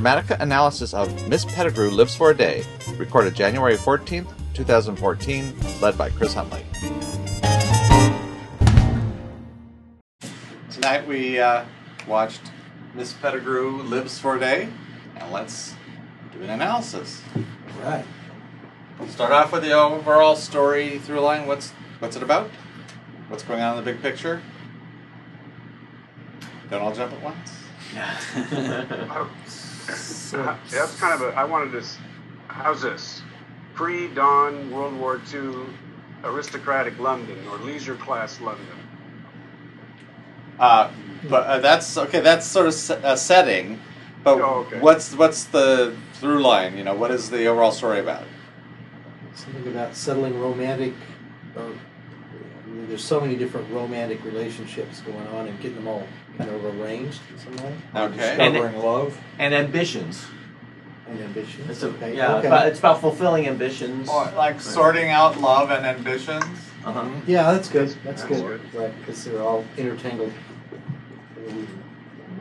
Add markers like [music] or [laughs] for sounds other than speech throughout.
Dramatica analysis of Miss Pettigrew Lives for a Day, recorded January 14th, 2014, led by Chris Huntley. Tonight we uh, watched Miss Pettigrew Lives for a Day, and let's do an analysis. Right. Start off with the overall story through line. What's what's it about? What's going on in the big picture? Don't all jump at once. [laughs] Yeah, that's kind of a. I wanted this. How's this? Pre-dawn World War II, aristocratic London or leisure class London. Uh, but uh, that's okay. That's sort of se- a setting. But Oh, okay. what's what's the through line? You know, what is the overall story about? Something about settling romantic, or I mean, there's so many different romantic relationships going on and getting them all kind of arranged in some way. Okay. And- Discovering love. and ambitions. And ambitions. It's a, okay. yeah, okay. it's, about, it's about fulfilling ambitions. like sorting out love and ambitions. Uh-huh. yeah, that's good. That's That's, good. good. Right, because they're all intertangled.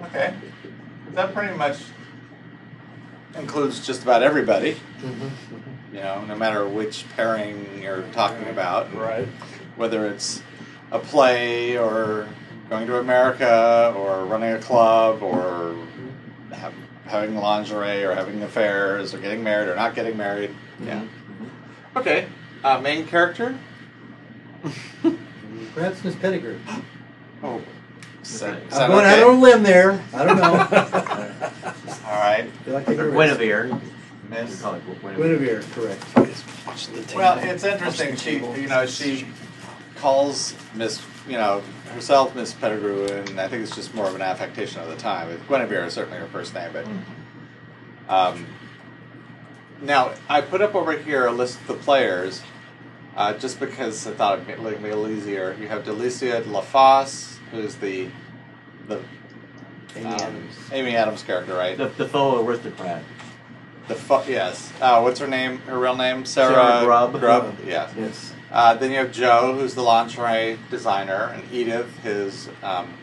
Okay, that pretty much includes just about everybody. Mm-hmm. You know, no matter which pairing you're talking about. Right. whether it's a play or going to America or running a club or have, having lingerie or having affairs or getting married or not getting married. Yeah. Okay. Uh, main character. [laughs] Perhaps Miss Pettigrew. Oh. Set, I'm going okay? out on a limb there. I don't know. [laughs] [laughs] All right. Like taking a risk. Guinevere. Miss. Guinevere. Guinevere, correct. Well, it's interesting. She, you know, she calls Miss, you know, herself Miss Pettigrew, and I think it's just more of an affectation of the time. Guinevere is certainly her first name, but um, now I put up over here a list of the players, uh, just because I thought it'd make, make it a little easier. You have Delicia LaFosse, who's the the Amy um, Adams. Amy Adams character, right? The, the faux aristocrat. The fu- yes. Uh, what's her name? Her real name? Sarah, Sarah Grubb. Grubb. Yeah. Yes. Uh, then you have Joe, who's the lingerie designer, and Edith, his um,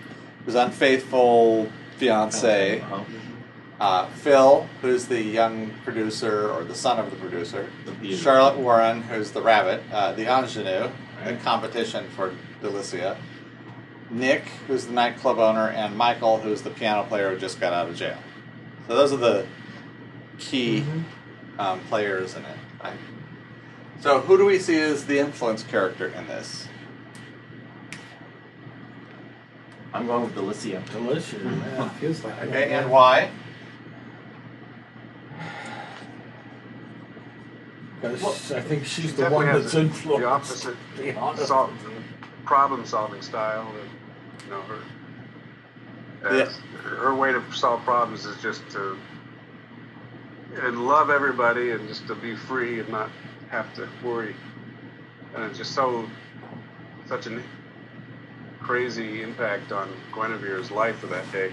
his unfaithful fiance. Uh-huh. Uh, Phil, who's the young producer or the son of the producer. The. Charlotte Warren, who's the rabbit, uh, the ingenue, the competition for Delicia. Nick, who's the nightclub owner, and Michael, who's the piano player who just got out of jail. So those are the key um, players in it. Right? So who do we see as the influence character in this? I'm going with Delicia. Delicious. [laughs] Yeah, feels like it. Okay, and why? Because I think she's She the one that's has influenced. The opposite the honest- sol- problem-solving style. That, you know, her, Yeah. her way to solve problems is just to and love everybody and just to be free and not have to worry. And it's just so such a crazy impact on Guinevere's life of that day.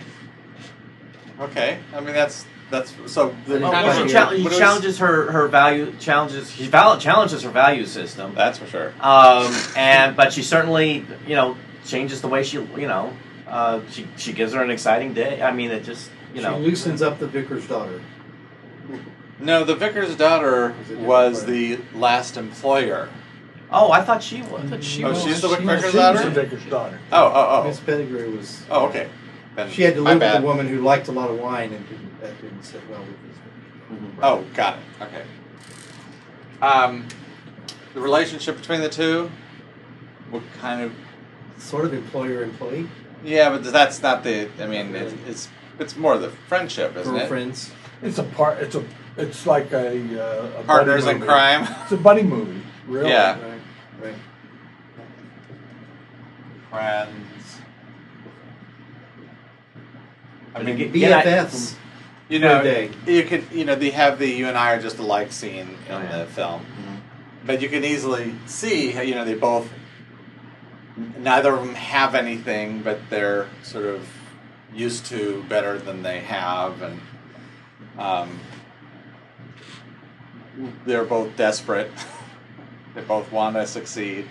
Okay, I mean that's that's so. The, Well, Well, what she, do chal- we- she what do we- challenges her, her value challenges she val- challenges her value system. That's for sure. Um, and but she certainly you know changes the way she you know uh, she she gives her an exciting day. I mean it just you know she loosens up the vicar's daughter. No, the vicar's daughter Was it different was player? the last employer. oh I thought she was. I thought she Oh, was- she's the she vicar's was- daughter? She's the vicar's daughter. Oh, oh, Miss Pettigrew was. oh. Oh, okay. Then She had to live with a woman who liked a lot of wine and didn't, that didn't sit well with his. Oh, got it. Okay. Um, the relationship between the two. What kind of? Sort of employer-employee. Yeah, but that's not the. I mean, it's it's, it's more the friendship, isn't it? Girlfriends. It's a part. It's a. It's like a. Uh, a buddy Partners in movie. crime. It's a buddy movie. Really. Yeah. Right. Right. Friends. I And mean, again- Yeah, I- BFFs. you know, day. you could, you know, they have the "you and I are just alike" scene in Oh, yeah. the film, but you can easily see, how, you know, they both, neither of them have anything, but they're sort of used to better than they have, and um, they're both desperate. [laughs] they both want to succeed.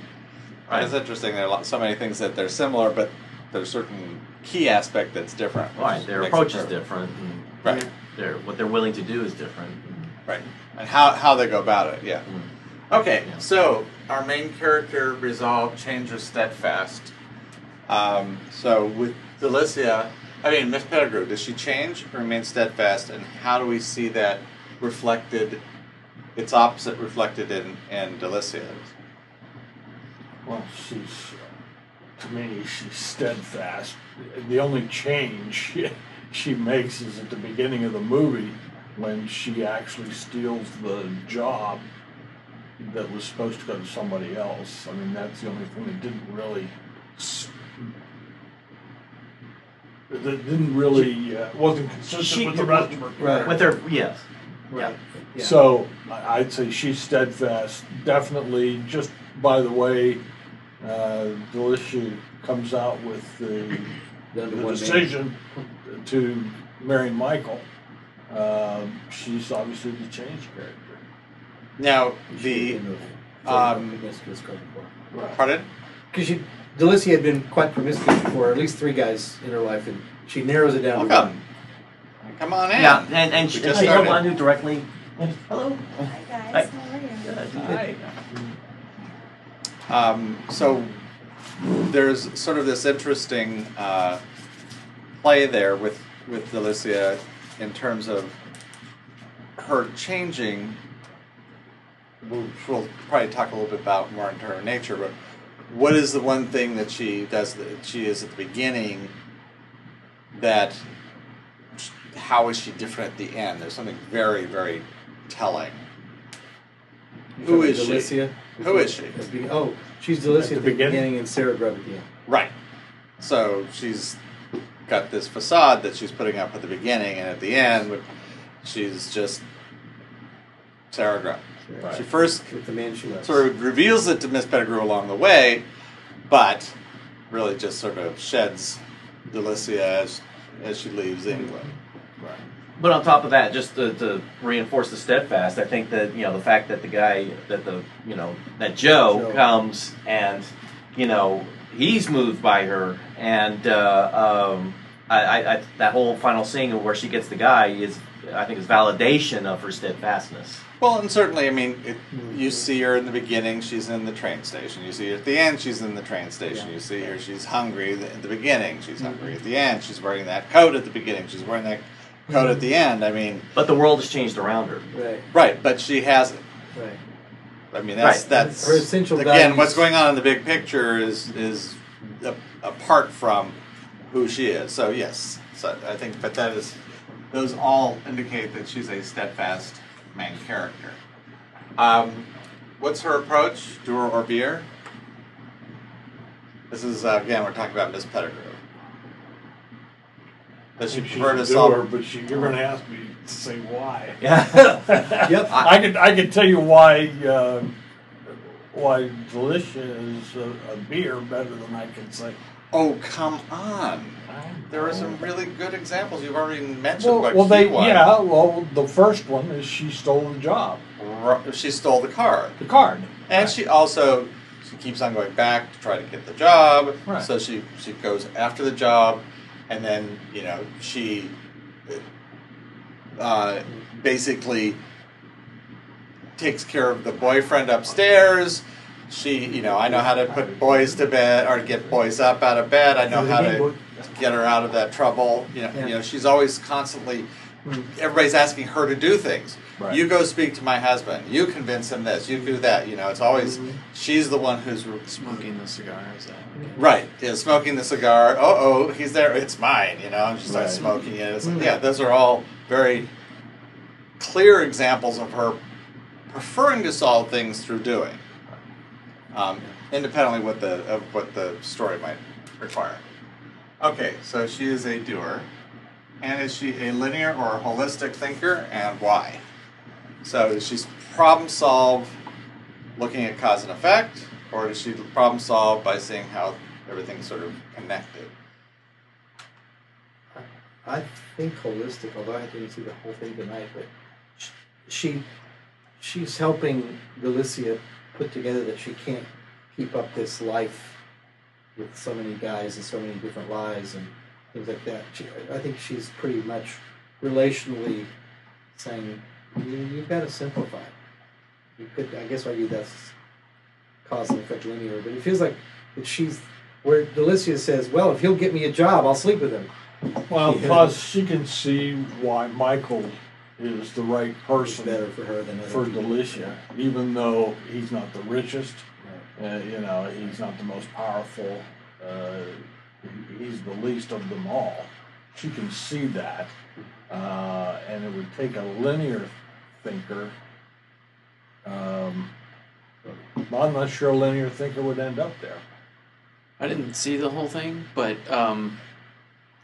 Right. It's interesting. There are so many things that they're similar, but there's certain key aspect that's different. Right, their approach is different. And, Right. they're what they're willing to do is different. Right. And how, how they go about it, yeah. Okay, Yeah. so our main character resolve, changes steadfast. Um, so with Delicia, I mean Miss Pettigrew, does she change or remain steadfast, and how do we see that reflected? Its opposite reflected in in Delicia. Well, she's, to me, she's steadfast. The only change she, [laughs] she makes is at the beginning of the movie when she actually steals the job that was supposed to go to somebody else. I mean, that's the only thing that didn't really. That didn't really, uh, wasn't consistent She- with the rest of her Right. With their yes, Right. Yeah. So I- I'd say she's steadfast. Definitely, just by the way, uh, Delicia comes out with the, Down to the one man. decision to marry Michael. Um, she's obviously the change character. Now She the had been a- um, promiscuous girl before. pardon. Because she, Delicia had been quite promiscuous before, at least three guys in her life, and she narrows it down to Welcome. one. Come on in. yeah, and and We she, just she's the started. one who directly. Hello. Hi guys, Hi. how are you? Good. Hi. Um, so there's sort of this interesting uh, play there with with Delicia in terms of her changing. We'll, we'll probably talk a little bit about more into her nature, but what is the one thing that she does that she is at the beginning that how is she different at the end? There's something very, very telling. Who is she? Who is she? At the be- Oh, she's Delicia At the at the beginning? beginning and Sarah Grubb at the end. Right. So she's got this facade that she's putting up at the beginning, and at the end, she's just Sarah Grubb. Right. She first With the man she loves. sort of reveals it to Miss Pettigrew along the way, but really just sort of sheds Delicia as, as she leaves England. Right. But on top of that, just to, to reinforce the steadfast, I think that you know the fact that the guy that the you know that Joe, Joe. comes and you know he's moved by her, and uh, um, I, I, I that whole final scene where she gets the guy is I think is validation of her steadfastness. Well, and certainly, I mean, it, you see her in the beginning, she's in the train station. You see her at the end, she's in the train station. Yeah. You see her, she's hungry at the beginning, she's hungry at the end. She's wearing that coat at the beginning, she's wearing that coat at the end. I mean, But the world has changed around her. Right, right, but she hasn't. right. I mean, that's Right. that's Her essential again. values- What's going on in the big picture is is a, apart from who she is. So yes, so I think, but that is those all indicate that she's a steadfast main character. Um, what's her approach? Doer or beer? This is uh, again we're talking about Miss Pettigrew. Does she She's prefer a to doer, solve? but she, you're going to ask me to say why. [laughs] Yeah. Yep. I can I can tell you why uh, why Delicia is a, a beer better than I can say. Oh come on! There are some really good examples. You've already mentioned Well, what well, they one. yeah. Well, the first one is she stole the job, Ru- She stole the car. the card, And she also she keeps on going back to try to get the job. Right. So she she goes after the job, and then you know she uh, basically takes care of the boyfriend upstairs. She, you know, I know how to put boys to bed or get boys up out of bed. I know how to get her out of that trouble. You know, you know, she's always constantly. Everybody's asking her to do things. Right. You go speak to my husband. You convince him this. You do that. You know, it's always Mhm. she's the one who's Smoking the cigar is that? right. Yeah, smoking the cigar. Oh, oh, he's there. It's mine. You know, and she starts Right. smoking it. It's like, Mhm. yeah, those are all very clear examples of her preferring to solve things through doing, um, independently what the of what the story might require. Okay, so she is a doer, and is she a linear or a holistic thinker, and why? So does she problem solve looking at cause and effect, or does she problem solve by seeing how everything's sort of connected? I think holistic, although I didn't see the whole thing tonight, but she she's helping Delicia put together that she can't keep up this life with so many guys and so many different lies and things like that. She, I think she's pretty much relationally saying you, you've got to simplify. You could, I guess, argue that's cause and effect linear, but it feels like that she's where Delicia says, "Well, if he'll get me a job, I'll sleep with him." Well, Yeah. plus she can see why Michael is the right It's person better for her than for people. Delicia, even though he's not the richest. Uh, you know, he's not the most powerful. Uh, he's the least of them all. She can see that, uh, and it would take a linear thinker. Um, I'm not sure a linear thinker would end up there. I didn't see the whole thing, but um,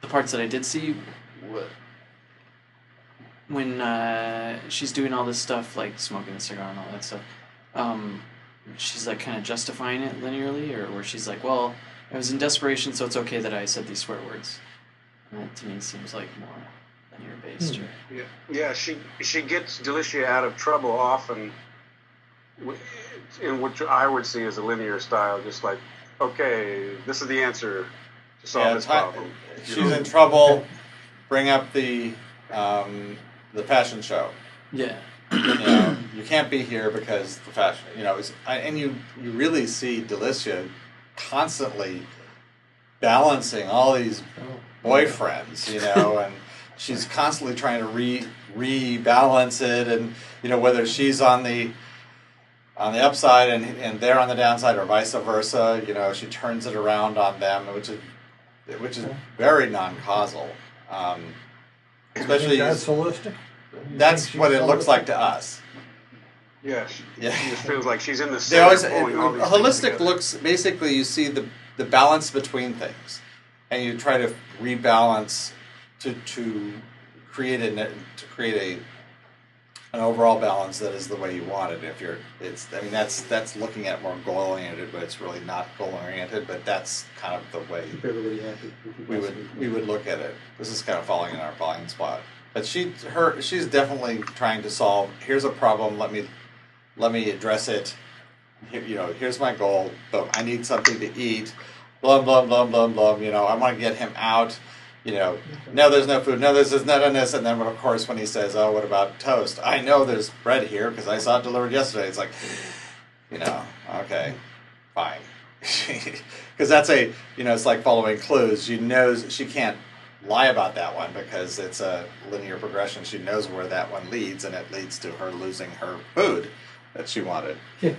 the parts that I did see, when uh, she's doing all this stuff, like smoking a cigar and all that stuff, um, she's like kind of justifying it linearly, or where she's like, "Well, I was in desperation, so it's okay that I said these swear words." And that to me seems like more based. Yeah, yeah. She she gets Delicia out of trouble often, in which I would see as a linear style, just like, okay, this is the answer to solve Yeah, this problem. You She's know? in trouble. Bring up the um, the fashion show. yeah. you know, you can't be here because the fashion, you know, is, and you you really see Delicia constantly balancing all these Oh. boyfriends, you know, and she's constantly trying to re rebalance it, and you know whether she's on the on the upside and and they're on the downside, or vice versa. You know, she turns it around on them, which is which is very non-causal. Um, You think especially that's holistic. You that's think what it looks like to us. Yeah, she, Yeah. she just feels like she's in the They center. always pulling all these holistic looks basically you see the the balance between things, and you try to rebalance to to create a net- to create a an overall balance that is the way you want it. If you're, it's I mean that's that's looking at more goal oriented, but it's really not goal oriented. But that's kind of the way everybody happy. we would we would look at it. This is kind of falling in our blind spot. But she her she's definitely trying to solve. Here's a problem. Let me let me address it. Here, you know, here's my goal. But I need something to eat. Blah blah blah blah blah. You know, I want to get him out. You know, no, there's no food. No, there's none of this. And then of course when he says, "Oh, what about toast?" I know there's bread here because I saw it delivered yesterday. It's like, you know, okay, fine. [laughs] Because that's a, you know, it's like following clues. She knows she can't lie about that one because it's a linear progression. She knows where that one leads, and it leads to her losing her food that she wanted. [laughs]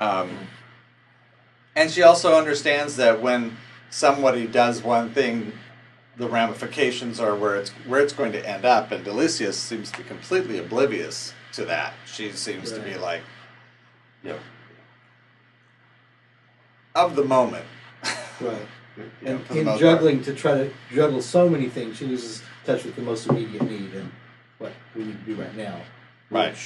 Um, and she also understands that when somebody does one thing, the ramifications are where it's where it's going to end up. And Delicious seems to be completely oblivious to that. She seems to be like, you know, of the moment. [laughs] Right. You know, And in most part. juggling to try to juggle so many things, she loses touch with the most immediate need and what we need to do right now. Right.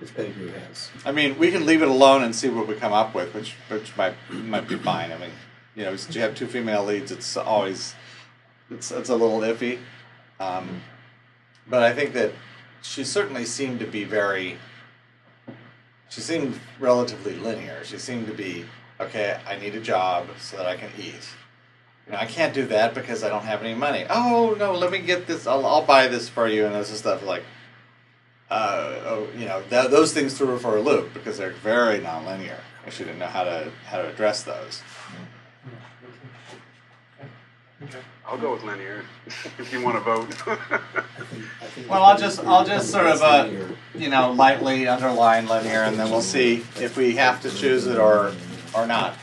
Miss Pettigrew has. I mean, we can leave it alone and see what we come up with, which which might might be fine. I mean, you know, since you have two female leads, it's always it's it's a little iffy. Um, but I think that she certainly seemed to be very. She seemed relatively linear. She seemed to be okay. I need a job so that I can eat. You know, I can't do that because I don't have any money. Oh no, let me get this. I'll, I'll buy this for you, and this is stuff like uh, oh, you know, th- those things threw her for a loop because they're very nonlinear, and she didn't know how to how to address those. I'll go with linear [laughs] if you want to vote. [laughs] I think, I think Well, I'll just I'll just sort of uh, you know lightly underline linear, and then we'll see if we have to choose it or or not.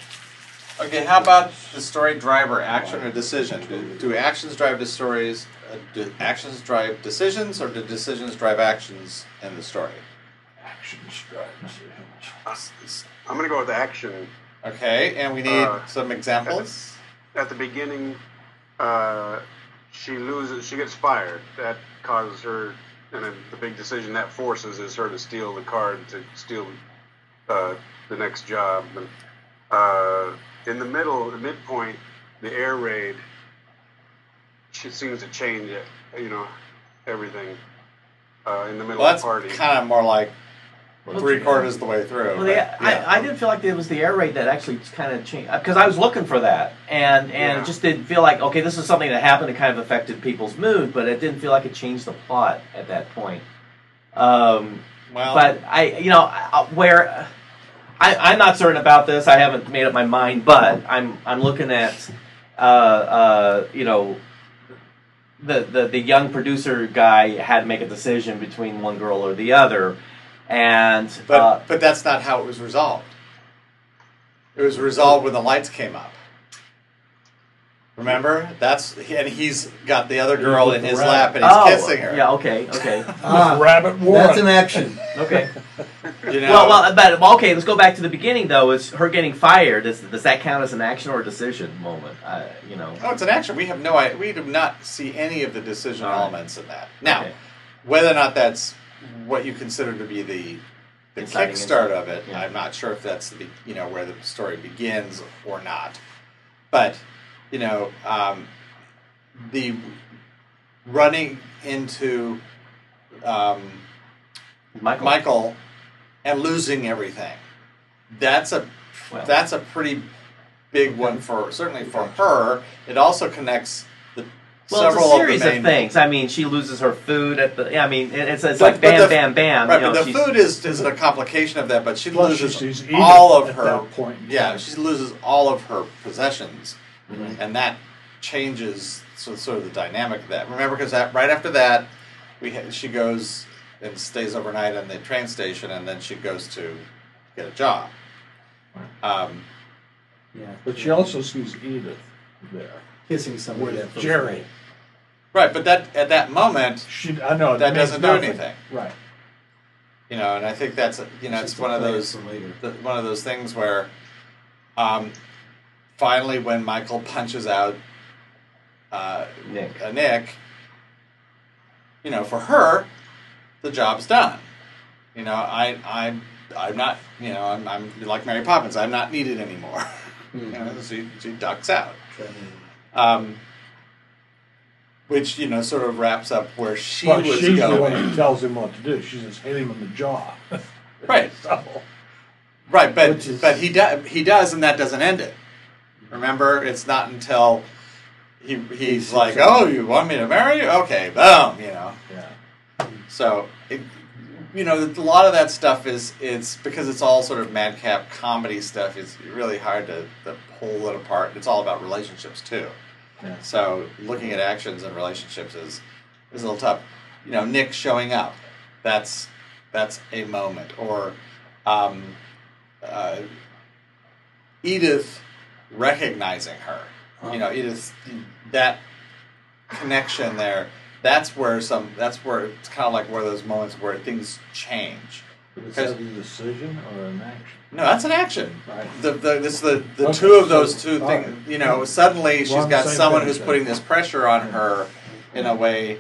Okay, how about the story driver, action or decision? Do, do actions drive the stories? Uh, do actions drive decisions, or do decisions drive actions in the story? Action drive decisions. I'm going to go with action. Okay, and we need Uh, some examples. At the beginning, uh, she loses. She gets fired. That causes her, and then the big decision that forces is her to steal the card to steal uh, the next job. And, uh, in the middle, the midpoint, the air raid, she seems to change it. You know, everything uh, in the middle Well, of the party. kind of more like three quarters of the way through. Well, the, yeah. I, I didn't feel like it was the air raid that actually kind of changed because I was looking for that, and and Yeah. it just didn't feel like okay, this is something that happened. that kind of affected people's mood, but it didn't feel like it changed the plot at that point. Um, well, but I, you know, I- where I, I'm not certain about this. I haven't made up my mind, but I'm I'm looking at, uh, uh, you know, the, the the young producer guy had to make a decision between one girl or the other, and but uh, but that's not how it was resolved. It was resolved when the lights came up. Remember? That's and he's got the other girl in his lap and he's oh, kissing her. Yeah. Okay. Okay. [laughs] Ah, Rabbit Warren. that's an action. [laughs] Okay. [laughs] You know, Well, well, but well, okay. Let's go back to the beginning, though. Is her getting fired? Does, does that count as an action or a decision moment? Uh, you know. Oh, it's an action. We have no idea. We do not see any of the decision All right. elements in that. Now, Okay. whether or not that's what you consider to be the the Inciting kickstart incident. of it, Yeah. I'm not sure if that's the you know where the story begins or not. But you know, um, the running into um, Michael. Michael and losing everything. That's a Well. that's a pretty big one for certainly for her. It also connects Well, several it's a series of the of, main things. I mean, she loses her food at the. I mean, it's, it's But- like but bam, the- bam, bam. Right, you know, but the food is is a complication of that. But she loses sees Edith all of her. that point Yeah, she loses all of her possessions, Mhm. and that changes sort of the dynamic of that. Remember, because right after that, we ha- she goes and stays overnight in the train station, and then she goes to get a job. Um, Yeah. But she also sees Edith there. Kissing somebody With that first Jerry. right, but that at that moment, She, I know that doesn't do nothing. anything. Right. You know, and I think that's you know Just it's one of those the, one of those things where, um, finally, when Michael punches out uh, Nick. uh, Nick, you know, for her, the job's done. You know, I I'm I'm not you know I'm I'm like Mary Poppins. I'm not needed anymore. [laughs] you know, she she ducks out. Um, which you know sort of wraps up where she Well, was she's the one going. who tells him what to do. She just hit him in the jaw. [laughs] Right. [laughs] So, Right, but is- but he does he does, and that doesn't end it. Remember, it's not until he he's He's- like, "Oh, you want me to marry you? Okay, boom," you know. yeah. So, it, you know, a lot of that stuff is it's because it's all sort of madcap comedy stuff. It's really hard to, to pull it apart. It's all about relationships too. Yeah. So, looking at actions and relationships is is a little tough. You know, Nick showing up, that's that's a moment, or um, uh, Edith recognizing her. You know, Edith that connection there. That's where some. That's where it's kind of like one of those moments where things change. Is that a decision or an action? No, that's an action. Right. The, the, this the, the Okay, two of those two things. right. You know, suddenly she's We're on the got someone who's putting this pressure on her in a way,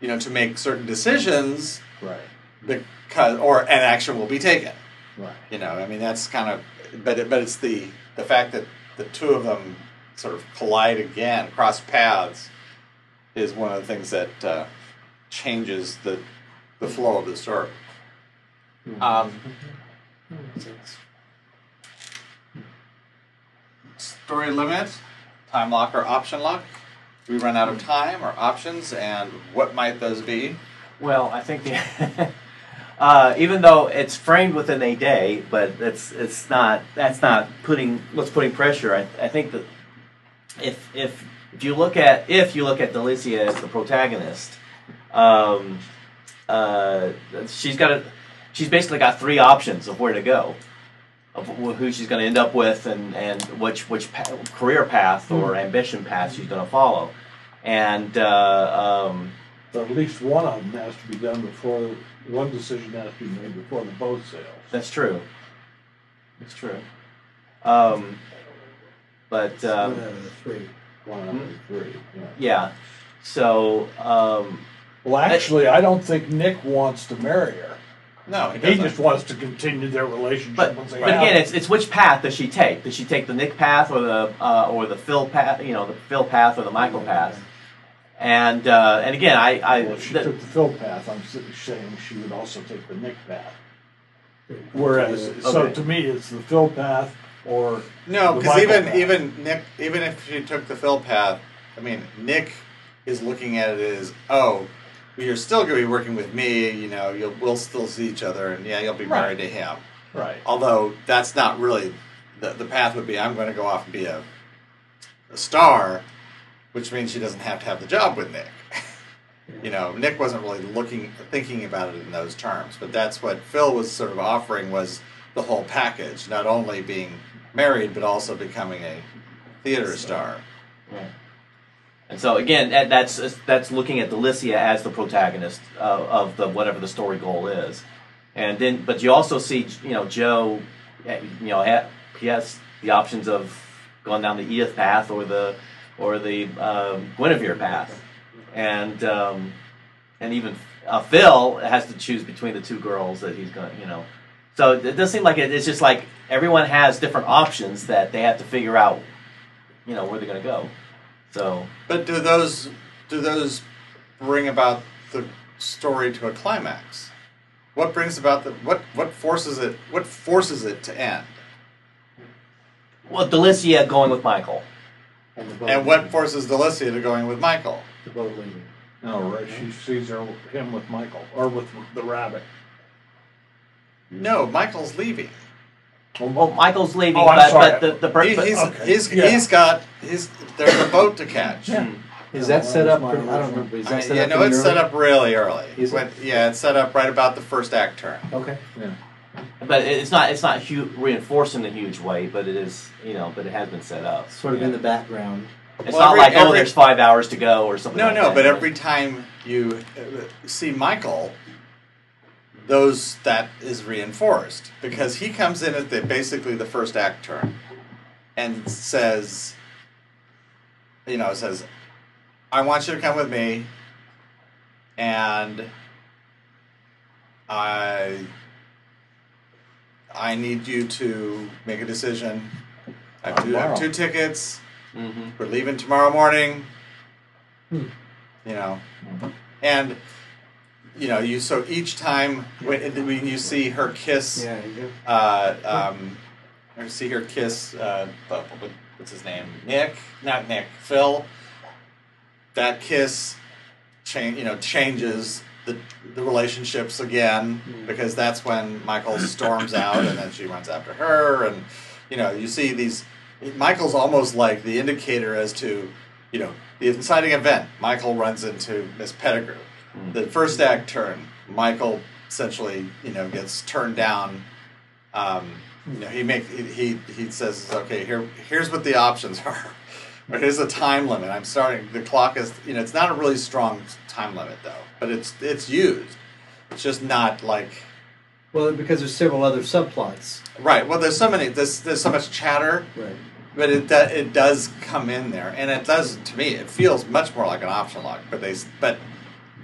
you know, to make certain decisions Right. because or an action will be taken. Right. You know, I mean that's kind of, but it, but it's the the fact that the two of them sort of collide again, cross paths, is one of the things that uh, changes the the flow of the story. Um, story limit, time lock or option lock. We run out of time or options, and what might those be? Well, I think the, [laughs] uh, even though it's framed within a day, but it's it's not that's not putting what's putting pressure. I, I think that if if if you look at if you look at Delicia as the protagonist, um, uh, she's got a she's basically got three options of where to go, of who she's going to end up with, and and which which pa- career path or ambition path she's going to follow, and. Uh, um, But at least one of them has to be done before, one decision has to be made before the boat sails. That's true. That's true. Um, but um, One out of the three. One out of three, yeah. yeah, so um, Well, actually, I don't think Nick wants to marry her. No, he He just wants to continue their relationship but once but they have again, it. it's it's which path does she take? Does she take the Nick path or the uh, or the Phil path? You know, the Phil path or the Michael path? And uh, and again, I I Well, if she the- took the Phil path, I'm s- saying she would also take the Nick path. Whereas, so to me, it's the Phil path or No, because even path. even Nick, even if she took the Phil path, I mean, Nick is looking at it as, oh, you're still going to be working with me. You know, you'll we'll still see each other, and yeah, you'll be Right. married to him. right. Although that's not really the the path would be. I'm going to go off and be a a star, which means she doesn't have to have the job with Nick. [laughs] you know, Nick wasn't really looking thinking about it in those terms, but that's what Phil was sort of offering was the whole package, not only being married but also becoming a theater star. Right. And so again, that- that's that's looking at Delicia as the protagonist of, of the whatever the story goal is, and then but you also see you know Joe, eh, you know ha- he has the options of going down the Edith path or the or the um, Guinevere path, and um, and even uh, Phil has to choose between the two girls that he's going you know. So it does seem like it, it's just like everyone has different options that they have to figure out, you know, where they're going to go. So But do those do those bring about the story to a climax? What brings about the what what forces it what forces it to end? Well, Delicia going with Michael. And, And what forces Delicia to going with Michael? The boat leaving. No, right. She sees her, him with Michael or with the rabbit. No, Michael's leaving. Well, Michael's leaving, Oh, I'm but, sorry. but the, the per- He, but- he's okay. he's Yeah. he's got he's there's a boat to catch. Yeah. Is that set up? was I don't original- remember. Is that set yeah, up? no, pretty it's early? set up really early. Is it? When- yeah, it's set up right about the first act turn. Okay. Yeah. but it's not it's not hu- reinforced in a huge way, but it is you know, but it has been set up. Sort of in the background. It's Well, not every- like oh, every- there's five hours to go or something. No, like no, that. but every time you uh, see Michael, those that is reinforced because he comes in at the basically the first act turn and says, you know, says, "I want you to come with me," and I I need you to make a decision. I have two, I have two tickets. hmm We're leaving tomorrow morning. Hmm. You know, and you know you. So each time when, when you see her kiss, uh, um, or see her kiss, uh, what- what- what's his name? Nick, not Nick, Phil. That kiss, change. You know, changes the the relationships again Hmm. because that's when Michael storms out and then she runs after her and you know you see these. Michael's almost like the indicator as to, you know, the inciting event. Michael runs into Miss Pettigrew. The first act turn, Michael essentially, you know, gets turned down. Um, you know, he make he he, says, okay, here here's what the options [laughs] are. But here's a time limit. I'm starting. The clock is, you know, it's not a really strong time limit though, but it's it's used. It's just not like Well, because there's several other subplots. right. Well, there's so many. There's there's so much chatter. Right. But it it does come in there, and it does to me. It feels much more like an option lock. But they but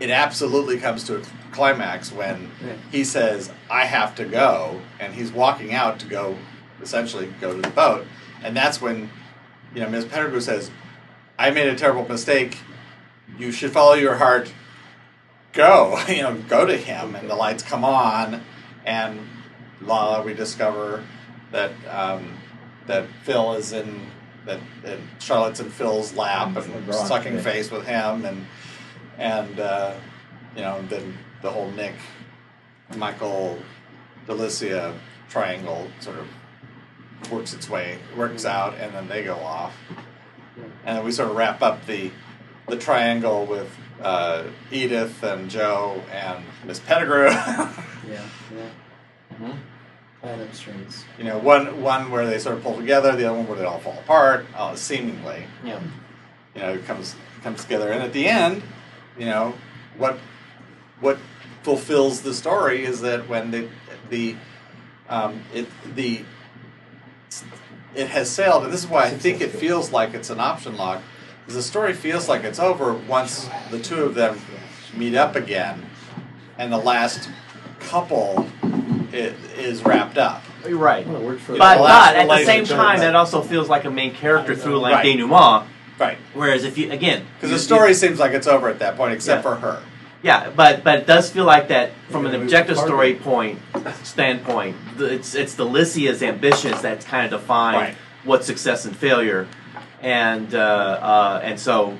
it absolutely comes to a climax when he says, "I have to go," and he's walking out to go, essentially go to the boat, and that's when you know Ms. Pettigrew says, "I made a terrible mistake. You should follow your heart. Go, [laughs] you know, go to him." And the lights come on, and la, we discover that. Um, that Phil is in that, that Charlotte's in Phil's lap Mm, and sucking face with him and and uh, you know then the whole Nick Michael Delicia triangle sort of works its way works out and then they go off and then we sort of wrap up the the triangle with uh, Edith and Joe and Miss Pettigrew. [laughs] Yeah. Yeah. Mhm. Up strings. you know, one one where they sort of pull together, the other one where they all fall apart, uh, seemingly. Yeah. You know, it comes comes together, and at the end, you know, what what fulfills the story is that when the the um, it the it has sailed, and this is why I think it feels like it's an option lock. Because the story feels like it's over once the two of them meet up again, and the last couple i- is wrapped up. You're right. Well, it worked for Yeah, But, the but at the same time, that also feels like a main character through like Right. denouement. Right. Whereas if you again, Because the story seems like it's over at that point, except Yeah. for her. Yeah, but but it does feel like that from an objective story point standpoint. It's It's the Delicia's ambitions that kind of define Right. what's success and failure, and uh, uh, and so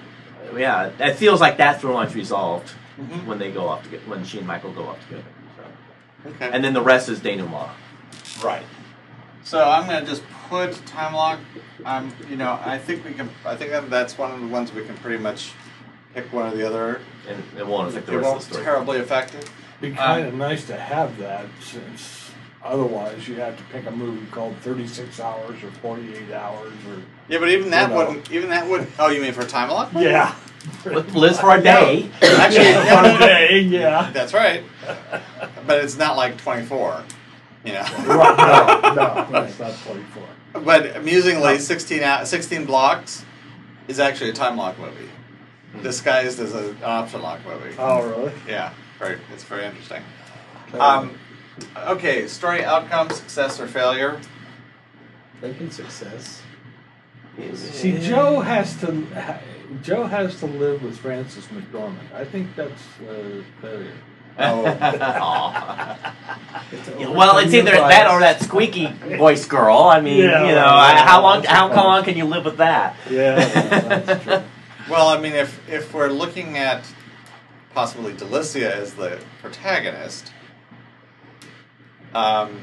yeah, it feels like that through line's resolved Mhm. when they go off together, when she and Michael go off together. So. Okay. And then the rest is denouement. Right. So I'm gonna just put time lock. Um, you know, I think we can. I think that that's one of the ones we can pretty much pick one or the other. And it won't affect the It rest of won't the story. terribly affect it. Be kind of nice to have that since otherwise you have to pick a movie called 36 Hours or 48 Hours or. Yeah, but even that You know. wouldn't. Even that would. Oh, you mean for time lock? Yeah. Liz for a [laughs] day. Actually, [laughs] For no, a day, yeah. that's right. But it's not like 24. You [laughs] know. Right, no, no, [laughs] that's not 24. But amusingly, 16 out, 16 blocks is actually a time lock movie, disguised as an option lock movie. Oh, really? Yeah, very. It's very interesting. Um, okay, story outcome, success or failure. Thinking success. See, Joe has to Joe has to live with Frances McDormand. I think that's uh, failure. Oh. [laughs] It's well, it's either overcome that or that squeaky voice girl. I mean, Yeah, you know, well, how long? How a point. long can you live with that? Yeah, that's true. [laughs] Well, I mean, if if we're looking at possibly Delicia as the protagonist, um,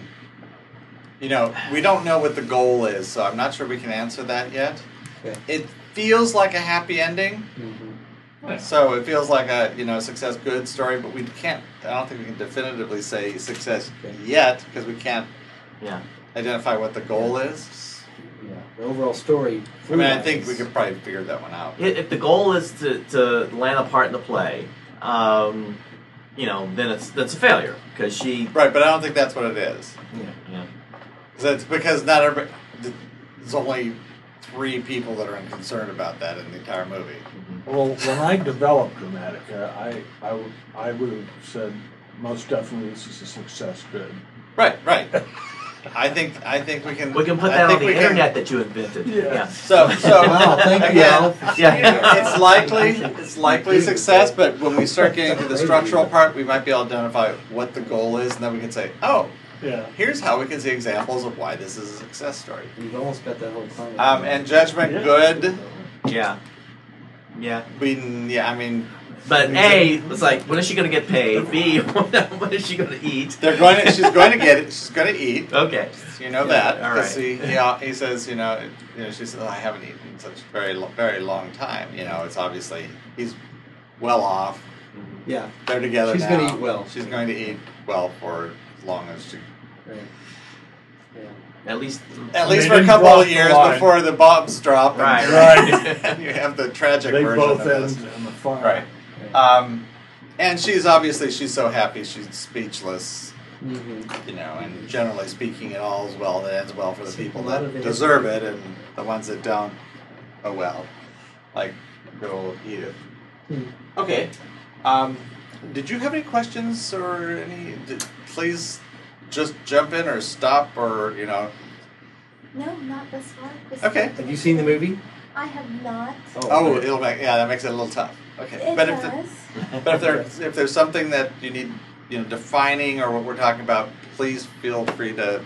you know, we don't know what the goal is, so I'm not sure we can answer that yet. Okay. It feels like a happy ending, Mhm. So it feels like a you know success good story, but we can't. I don't think we can definitively say success yet because we can't Yeah. identify what the goal is. Yeah, the overall story. I mean, I think we could probably figure that one out. I- If the goal is to, to land a part in the play, um, you know, then it's that's a failure because she. Right, but I don't think that's what it is. Yeah. Yeah. That's because not everybody. There's only three people that are concerned about that in the entire movie. Mm-hmm. Well, when I developed Dramatica, I, I, would, I would have said most definitely this is a success good. Right, right. I think I think we can. We can put I that on think the we can- internet that you invented. Yeah. So so Wow, thank you, again, Al. Yeah. It's likely it's likely success, but when we start getting to the structural part, we might be able to identify what the goal is, and then we can say, oh, Yeah. here's how we can see examples of why this is a success story. We've almost got that whole time. Um, and judgment Yeah. good. Yeah. Yeah. We yeah, I mean But A, it's like, when is she going to get paid? B, [laughs] when is she going to eat? they're going to. She's going to get it. She's going to eat. Okay. You know Yeah, that all because he, he he says you know you know she says "Oh, I haven't eaten in such a very very long time. You know it's obviously he's well off. yeah, They're together She's now. gonna eat well. She's going to eat well for as long as she. Right. Yeah. At least. At least for a didn't couple cross of the years line. before the bombs drop. and- Right. [laughs] Right. and you have the tragic They version both of this. end in the fire. Right. Um, and she's obviously she's so happy she's speechless. Mhm. you know, and generally speaking, it all is well that ends well for the See, people that of it is- deserve it, and the ones that don't, oh well, like good old Edith. Hmm. Okay. Um, did you have any questions or any? Did, please, just jump in or stop or you know. No, not this far. This Okay. Have you seen the movie? I have not. Oh, okay. it'll make yeah, that makes it a little tough. Okay, It but if the, does. but if there's if there's something that you need you know defining or what we're talking about, please feel free to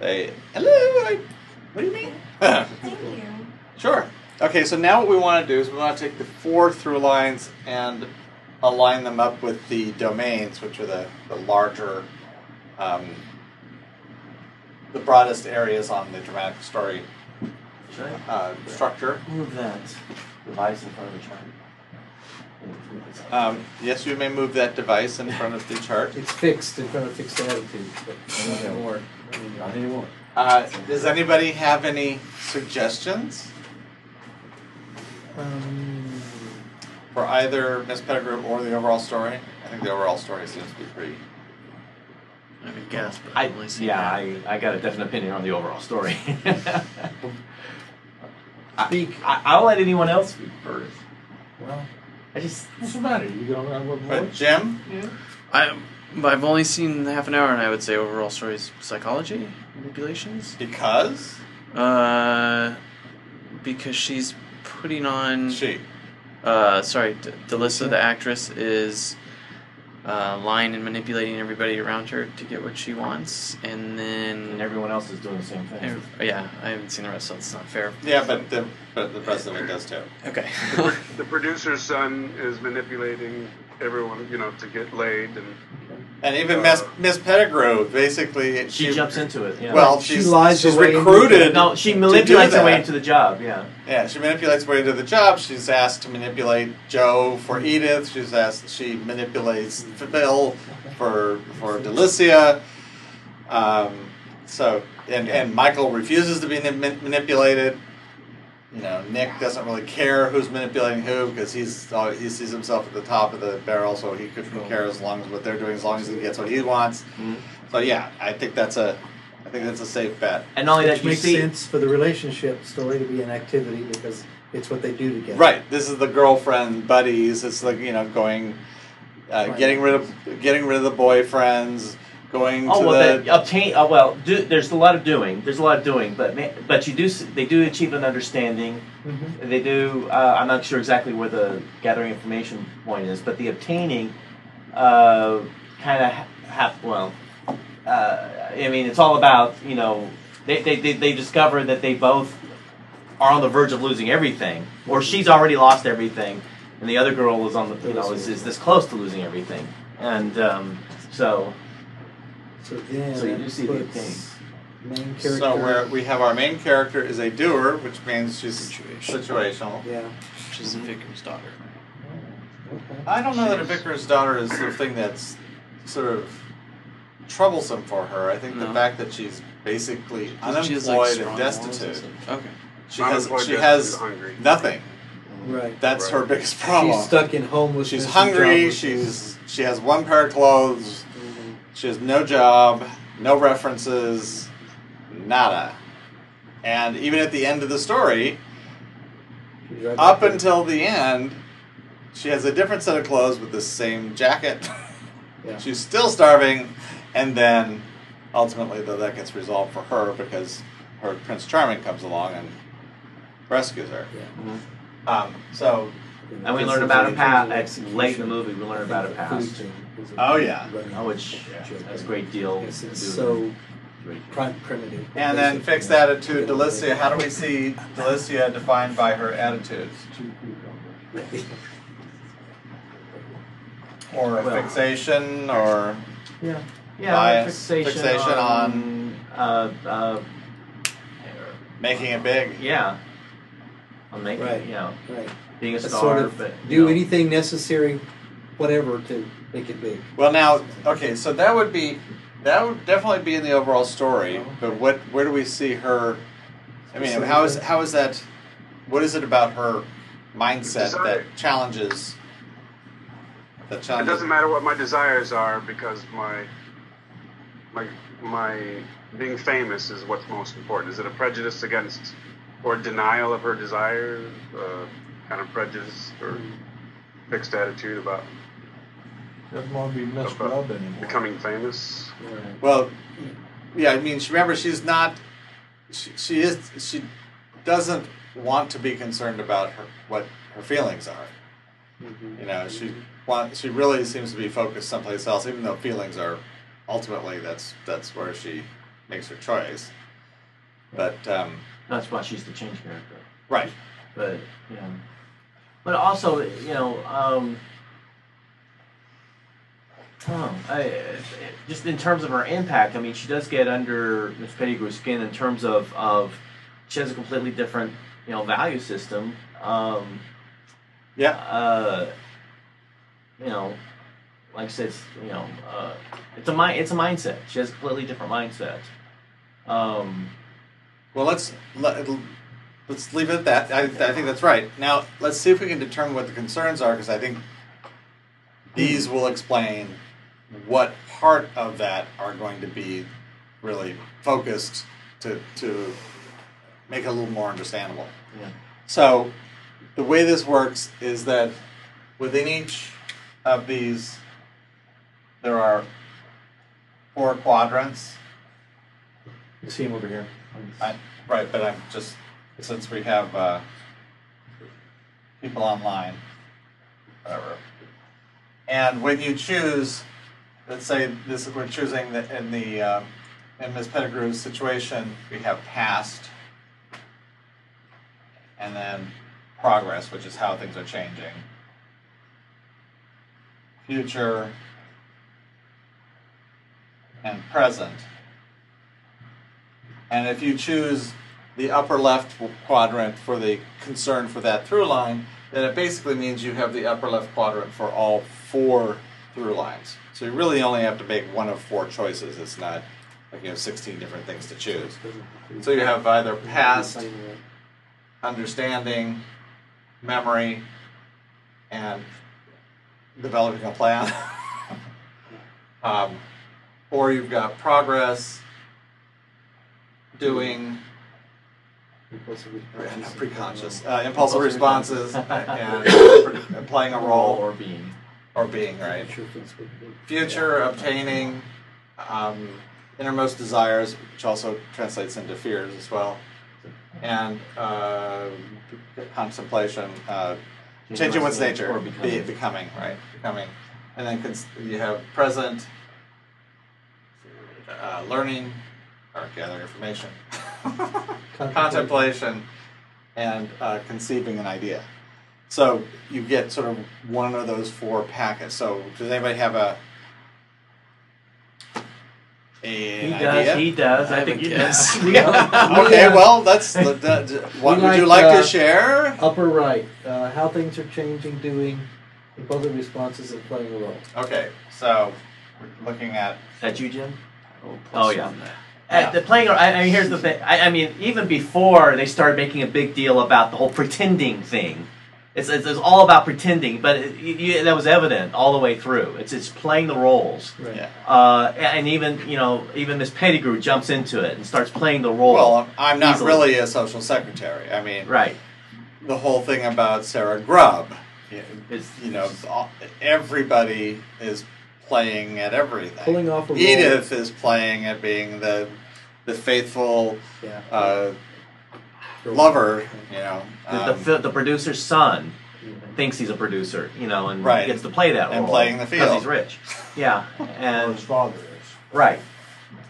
say hello. I, what do you mean? Thank [laughs] you. Sure. Okay, so now what we want to do is we want to take the four through lines and align them up with the domains, which are the, the larger, um, the broadest areas on the dramatic story Should I uh, structure. move that device in front of the chart? Um, yes, you may move that device in front of the chart. [laughs] It's fixed in front of fixed attitude, but not anymore. Not anymore. Uh, does anybody have any suggestions Um, for either Miss Pettigrew or the overall story? I think the overall story seems to be pretty. I would guess, but I, I've only seen yeah, that. I, I got a definite opinion on the overall story. [laughs] speak. I, I'll let anyone else speak first. Well, I just. What's the matter? You don't have a But voice? Jim, I, I've only seen half an hour, and I would say overall stories psychology manipulations. because Uh, because she's putting on. she. Uh, sorry, D- Delissa, the actress, is uh, lying and manipulating everybody around her to get what she wants, and then And everyone else is doing the same thing. Ev- yeah, I haven't seen the rest, so it's not fair. Yeah, but the but the rest of it does too. Okay. [laughs] The producer's son is manipulating everyone, you know, to get laid, and And even Miss Miss Pettigrew, basically, She jumps into it. Yeah. Well, She she's lies she's her way into recruited. no, she manipulates do her way into the job. Yeah. Yeah, she manipulates her way into the job. She's asked to manipulate Joe for Edith. She's asked. She manipulates Phil for for Delicia. Um, so and and Michael refuses to be ma- manipulated. You know, Nick doesn't really care who's manipulating who because he's always, he sees himself at the top of the barrel, so he couldn't care as long as what they're doing, as long as he gets what he wants. Mhm. So yeah, I think that's a, I think that's a safe bet. And not only Which that, you makes see. sense for the relationship story to be an activity because it's what they do together. Right. This is the girlfriend buddies. It's like you know going, uh, Right. getting rid of getting rid of the boyfriends, going Oh to well, the they obtain. Oh well, do, there's a lot of doing. There's a lot of doing, but ma- but you do they do achieve an understanding. Mhm. They do. Uh, I'm not sure exactly where the gathering information point is, but the obtaining, uh, kind of ha- ha- well. Uh, I mean, it's all about you know they, they, they, they discover that they both are on the verge of losing everything, or she's already lost everything, and the other girl is on the you know is, is this close to losing everything, and um, so So then So you do see the puts main character. so where we have our main character is a doer, which means she's Situation. situational. Yeah. She's the mm-hmm. vicar's daughter. Okay. I don't know that a vicar's daughter is the thing that's sort of troublesome for her. I think the No. fact that she's basically She unemployed has, like, and strong morals destitute. stuff. Okay. She has unemployed, she destitute, has hungry. nothing. Right. That's Right. her biggest problem. She's stuck in homelessness. She's and hungry. joblessness. She's she has one pair of clothes. She has no job, no references, nada. And even at the end of the story, right up until the end, she has a different set of clothes with the same jacket. [laughs] Yeah. She's still starving, and then ultimately, though, that gets resolved for her because her Prince Charming comes along and rescues her. Yeah. Um, so, and we learn about a past. It's late in the movie. We learn about a the past. Food thing is a Oh, yeah. running Oh, which joke. has a great deal. Yes, it's so prim- primitive. and then Basic, fix yeah. that to Delicia. How do we see Delicia defined by her attitudes? [laughs] [laughs] Or a Well- fixation, or Yeah, yeah. Bias, fixation, fixation on, uh, uh, making it big? yeah, on making Right. you know Right. being a star, sort of but do know, anything necessary, whatever, to make it big. Well, now, okay, so that would be that would definitely be in the overall story. But what where do we see her? I mean, how is how is that? What is it about her mindset Desire. that challenges? That It doesn't matter what my desires are because my my my being famous is what's most important. Is it a prejudice against or denial of her desires? Uh, kind of prejudice or fixed attitude about Doesn't want to be Miss About Rub anymore. becoming famous? Right. Well, yeah, I mean, she, remember, she's not. She, she is. She doesn't want to be concerned about her what her feelings are. Mhm. You know, she want, she really seems to be focused someplace else, even though feelings are ultimately that's that's where she makes her choice. But um, that's why she's the change character. right, But you know, but also you know, um, oh, I, just in terms of her impact, I mean, she does get under Miss Pettigrew's skin in terms of of she has a completely different you know value system. Um, yeah, uh, you know, like I said, it's, you know, uh, it's a mind, it's a mindset. She has a completely different mindset. Um, Well, let's let, let's leave it at that. I, I think that's right. Now, let's see if we can determine what the concerns are, because I think these will explain what part of that are going to be really focused to to make it a little more understandable. Yeah. So, the way this works is that within each of these, there are four quadrants. You see him over here. I, right, but I'm just since we have uh, people online, whatever, And when you choose, let's say this we're choosing the, in the um, in Ms. Pettigrew's situation, we have past, and then progress, which is how things are changing. Future and present. And if you choose the upper left quadrant for the concern for that through line, then it basically means you have the upper left quadrant for all four through lines. So you really only have to make one of four choices. It's not like you have 16 different things to choose. So you have either past, understanding, memory, and developing a plan. [laughs] um, or you've got progress, doing, preconscious, uh, impulsive responses, and, playing a role or being. Or being right. Future obtaining, um, innermost desires, which also translates into fears as well, and uh, contemplation, uh, changing one's nature, Or be, becoming. becoming, right, becoming, and then cons- you have present, uh, learning, or gathering information, [laughs] contemplation, and uh, conceiving an idea. So you get sort of one of those four packets. So does anybody have a He an does. idea? He does. I I, think a you guess. [laughs] [laughs] do. We okay, Yeah. well, that's the, the, the- [laughs] what We would you like, like uh, to share? Upper right, uh, how things are changing, doing, impulsive responses, and playing a role. Okay, so we're looking at that you, Jim? Oh, Oh, yeah. one there. Uh, the playing. I, I mean, here's the thing. I, I mean, even before they started making a big deal about the whole pretending thing, it's, it's, it's all about pretending. But it, you, that was evident all the way through. It's it's playing the roles. Right. yeah. Uh, and even you know, even Miss Pettigrew jumps into it and starts playing the role. Well, I'm not Easily. really a social secretary. I mean, right. the whole thing about Sarah Grubb, It's you know, everybody is playing at everything. Pulling off a role. Edith is playing at being the the faithful Yeah. uh, lover, you know. The, um, the, the producer's son thinks he's a producer, you know, and Right. gets to play that role. And role playing the field because he's rich. [laughs] Yeah, Or and his father is. right,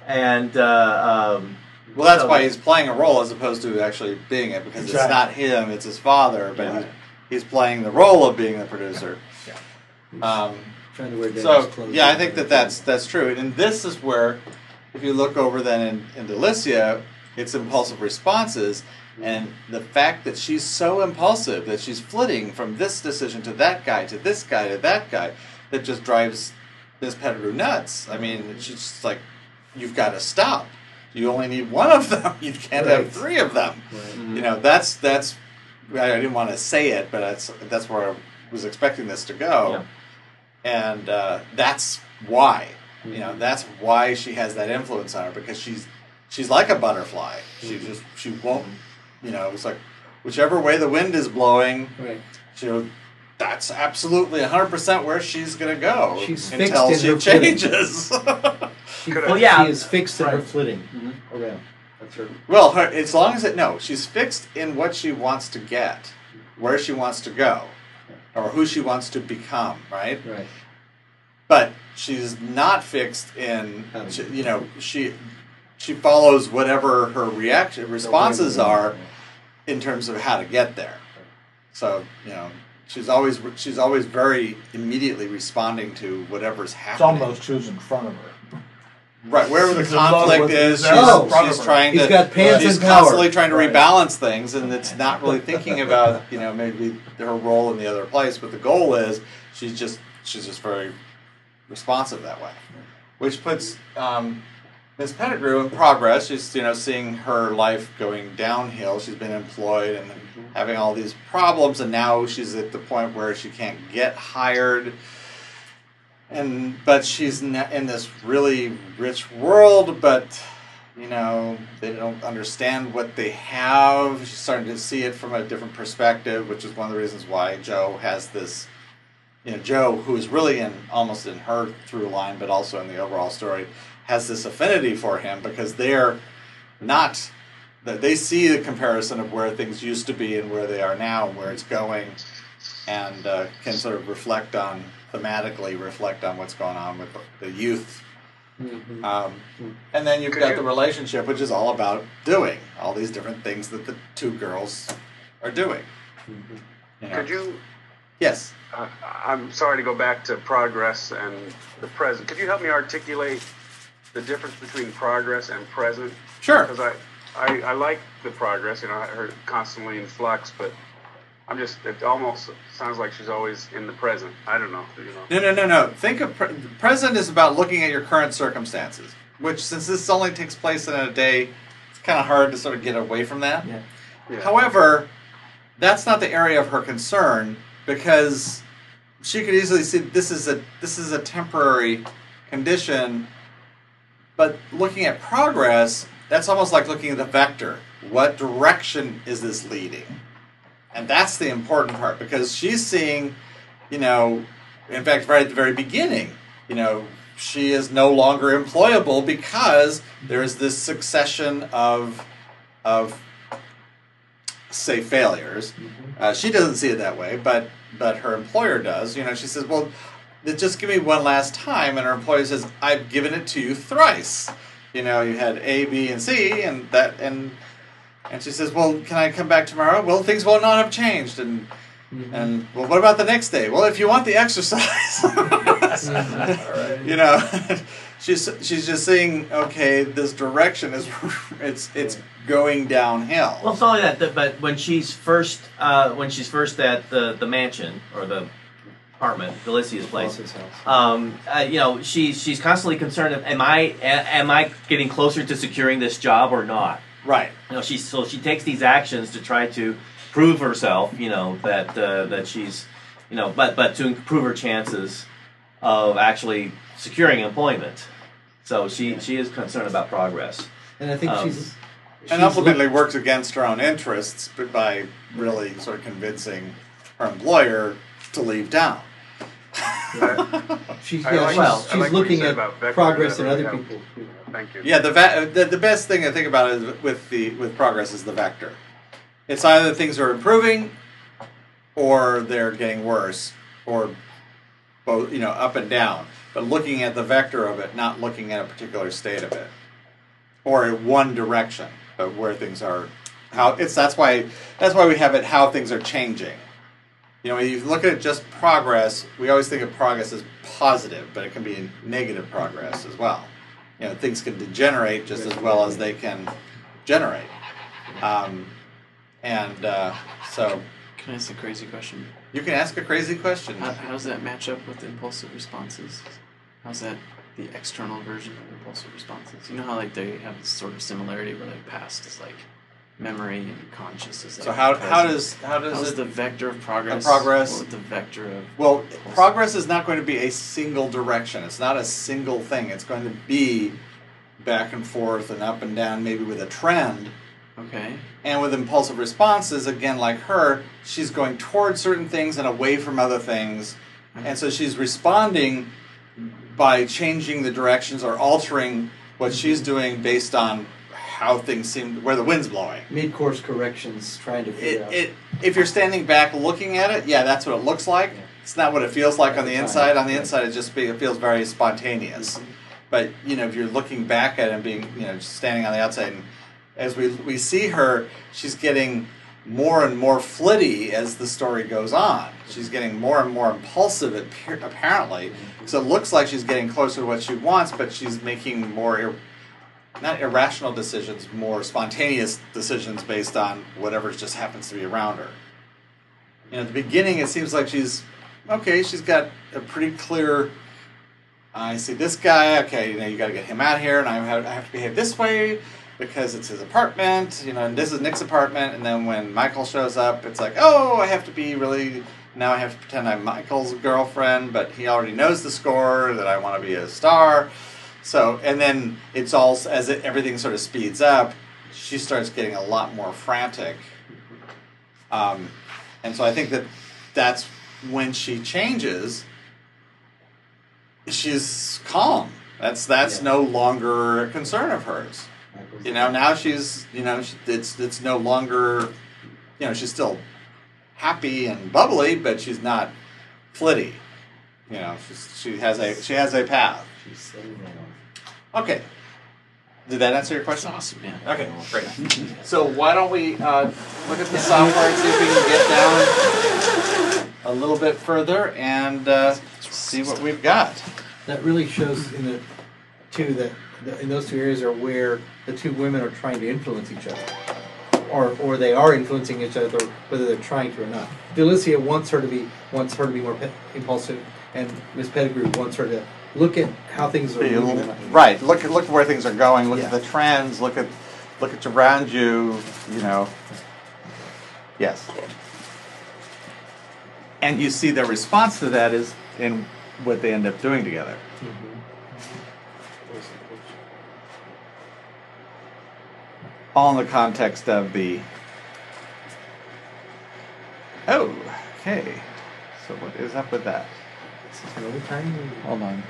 and uh, um, well, that's so why he's playing a role as opposed to actually being it, because Exactly. it's not him; it's his father. But Yeah. he's, he's playing the role of being the producer. Um, Trying to wear Dennis So clothes. yeah, I think that that's that's true, and this is where, if you look over then in, in Delicia, it's impulsive responses, and the fact that she's so impulsive that she's flitting from this decision to that guy to this guy to that guy, that just drives Miss Pettigrew nuts. I mean, she's just like, you've got to stop. You only need one of them. [laughs] You can't Right. have three of them. Right. Mm-hmm. You know, that's that's. I didn't want to say it, but that's that's where I was expecting this to go Yeah. and uh, that's why you know mm-hmm. that's why she has that influence on her because she's she's like a butterfly she mm-hmm. just she won't you know it's like whichever way the wind is blowing Right. she that's absolutely 100% where she's going to go She's fixed until in she her changes [laughs] She, Well, yeah. she is fixed in her Right. flitting Mhm. around. That's her. well her, as long as it no she's fixed in what she wants to get where she wants to go or who she wants to become right Right. but she's not fixed in she, you know she she follows whatever her reaction responses are in terms of how to get there so you know she's always she's always very immediately responding to whatever's happening. It's happening almost who's in front of her. right wherever the She's in love conflict with is she's, who's in front of she's trying He's to got pants she's and power. constantly trying to Right. rebalance things and it's not really [laughs] thinking about you know maybe her role in the other place but the goal is she's just she's just very responsive that way which puts um, Ms. Pettigrew in progress. She's you know seeing her life going downhill. She's been employed and having all these problems, and now she's at the point where she can't get hired. And but she's in this really rich world, but you know they don't understand what they have. She's starting to see it from a different perspective, which is one of the reasons why Joe has this you know, Joe, who is really in almost in her through line, but also in the overall story, has this affinity for him because they're not that they see the comparison of where things used to be and where they are now and where it's going, and uh, can sort of reflect on thematically reflect on what's going on with the youth. Mhm. Um, and then you've Could got you- the relationship, which is all about doing all these different things that the two girls are doing. Mhm. You know? Could you? Yes. Uh, I'm sorry to go back to progress and the present. Could you help me articulate the difference between progress and present? Sure. Because I, I, I like the progress. You know, I heard constantly in flux, but I'm just. It almost sounds like she's always in the present. I don't know. You know. No, no, no, no. Think of pre- present is about looking at your current circumstances, which since this only takes place in a day, it's kind of hard to sort of get away from that. Yeah. Yeah. However, that's not the area of her concern because she could easily see this is a this is a temporary condition. But looking at progress, that's almost like looking at the vector. What direction is this leading? And that's the important part because she's seeing, you know, in fact, right at the very beginning, you know, she is no longer employable because there's this succession of, of, say, failures. Uh, she doesn't see it that way, but but her employer does. You know, she says, "Well, th- just give me one last time," and her employer says, "I've given it to you thrice." You know, you had A, B, and C, and that, and and she says, "Well, can I come back tomorrow?" Well, things will not have changed, and Mhm. and well, what about the next day? Well, if you want the exercise, [laughs] you know, [laughs] she's she's just saying, okay, this direction is [laughs] it's it's going downhill. Well, it's not only that, that, but when she's first uh, when she's first at the, the mansion or the apartment, Delicia's place, um, uh, you know, she's she's constantly concerned. Of, am I a, am I getting closer to securing this job or not? right. You know, she so she takes these actions to try to prove herself. You know that uh, that she's you know, but but to improve her chances of actually securing employment. So she she is concerned about progress. And I think Um, she's. and she's ultimately works against her own interests but by really sort of convincing her employer to leave town. [laughs] She's, I yeah, like- she's, well, she's like what you looking said at about vector, progress that in other really people. too. Thank you. Yeah, the, va- the the best thing I think about is with the with progress is the vector. It's either things are improving, or they're getting worse, or both you know up and down. But looking at the vector of it, not looking at a particular state of it, or in one direction, but where things are. How it's that's why that's why we have it how things are changing. You know, when you look at just progress, we always think of progress as positive, but it can be negative progress as well. You know, things can degenerate just as well as they can generate. Um, and uh, so Can I ask a crazy question? you can ask a crazy question. How, how does that match up with impulsive responses? How's that the external version of impulsive responses? You know how like they have this sort of similarity where like past is like memory and consciousness. So how, how does how does how's it the vector of progress? progress- the vector of Well, progress is not going to be a single direction. It's not a single thing. It's going to be back and forth and up and down, maybe with a trend. okay? And with impulsive responses, again, like her, she's going towards certain things and away from other things. And so she's responding by changing the directions or altering what she's doing based on how things seem, where the wind's blowing. Mid-course corrections, trying to figure It, out. it, if you're standing back looking at it, yeah, that's what it looks like. Yeah. It's not what it feels like on the inside. On the inside, it just be, it feels very spontaneous. Mm-hmm. But you know, if you're looking back at it and being, you know, just standing on the outside, and as we we see her, she's getting more and more flitty as the story goes on. She's getting more and more impulsive, apparently. Mm-hmm. So it looks like she's getting closer to what she wants, but she's making more, not irrational decisions, more spontaneous decisions based on whatever just happens to be around her. You know, at the beginning, it seems like she's okay. She's got a pretty clear. I see this guy. Okay, you know, you got to get him out here, and I have, I have to behave this way because it's his apartment. You know, and this is Nick's apartment. And then when Michael shows up, it's like, oh, I have to be really. Now I have to pretend I'm Michael's girlfriend, but he already knows the score that I want to be a star. So, and then it's all as it, everything sort of speeds up. She starts getting a lot more frantic. Um, and so I think that that's when she changes. She's calm. That's that's Yeah. no longer a concern of hers. You know, now she's you know it's it's no longer you know she's still happy and bubbly, but she's not flitty. You know, she's, she has a she has a path. She's setting that on. Okay. Did that answer your That's question? awesome, man. Okay, great. [laughs] So why don't we uh, look at the software and see if we can get down a little bit further and uh, see what we've got. That really shows in the two that the, in those two areas are where the two women are trying to influence each other, or or they are influencing each other, whether they're trying to or not. Delicia wants her to be wants her to be more impulsive, and Miss Pettigrew wants her to look at how things are moving. Right. Look at look at where things are going. Look Yeah. at the trends. Look at look at around you. You know. Yes. And you see their response to that is in what they end up doing together. Mm-hmm. All in the context of the. Oh, okay. So what is up with that? Another time. Hold on.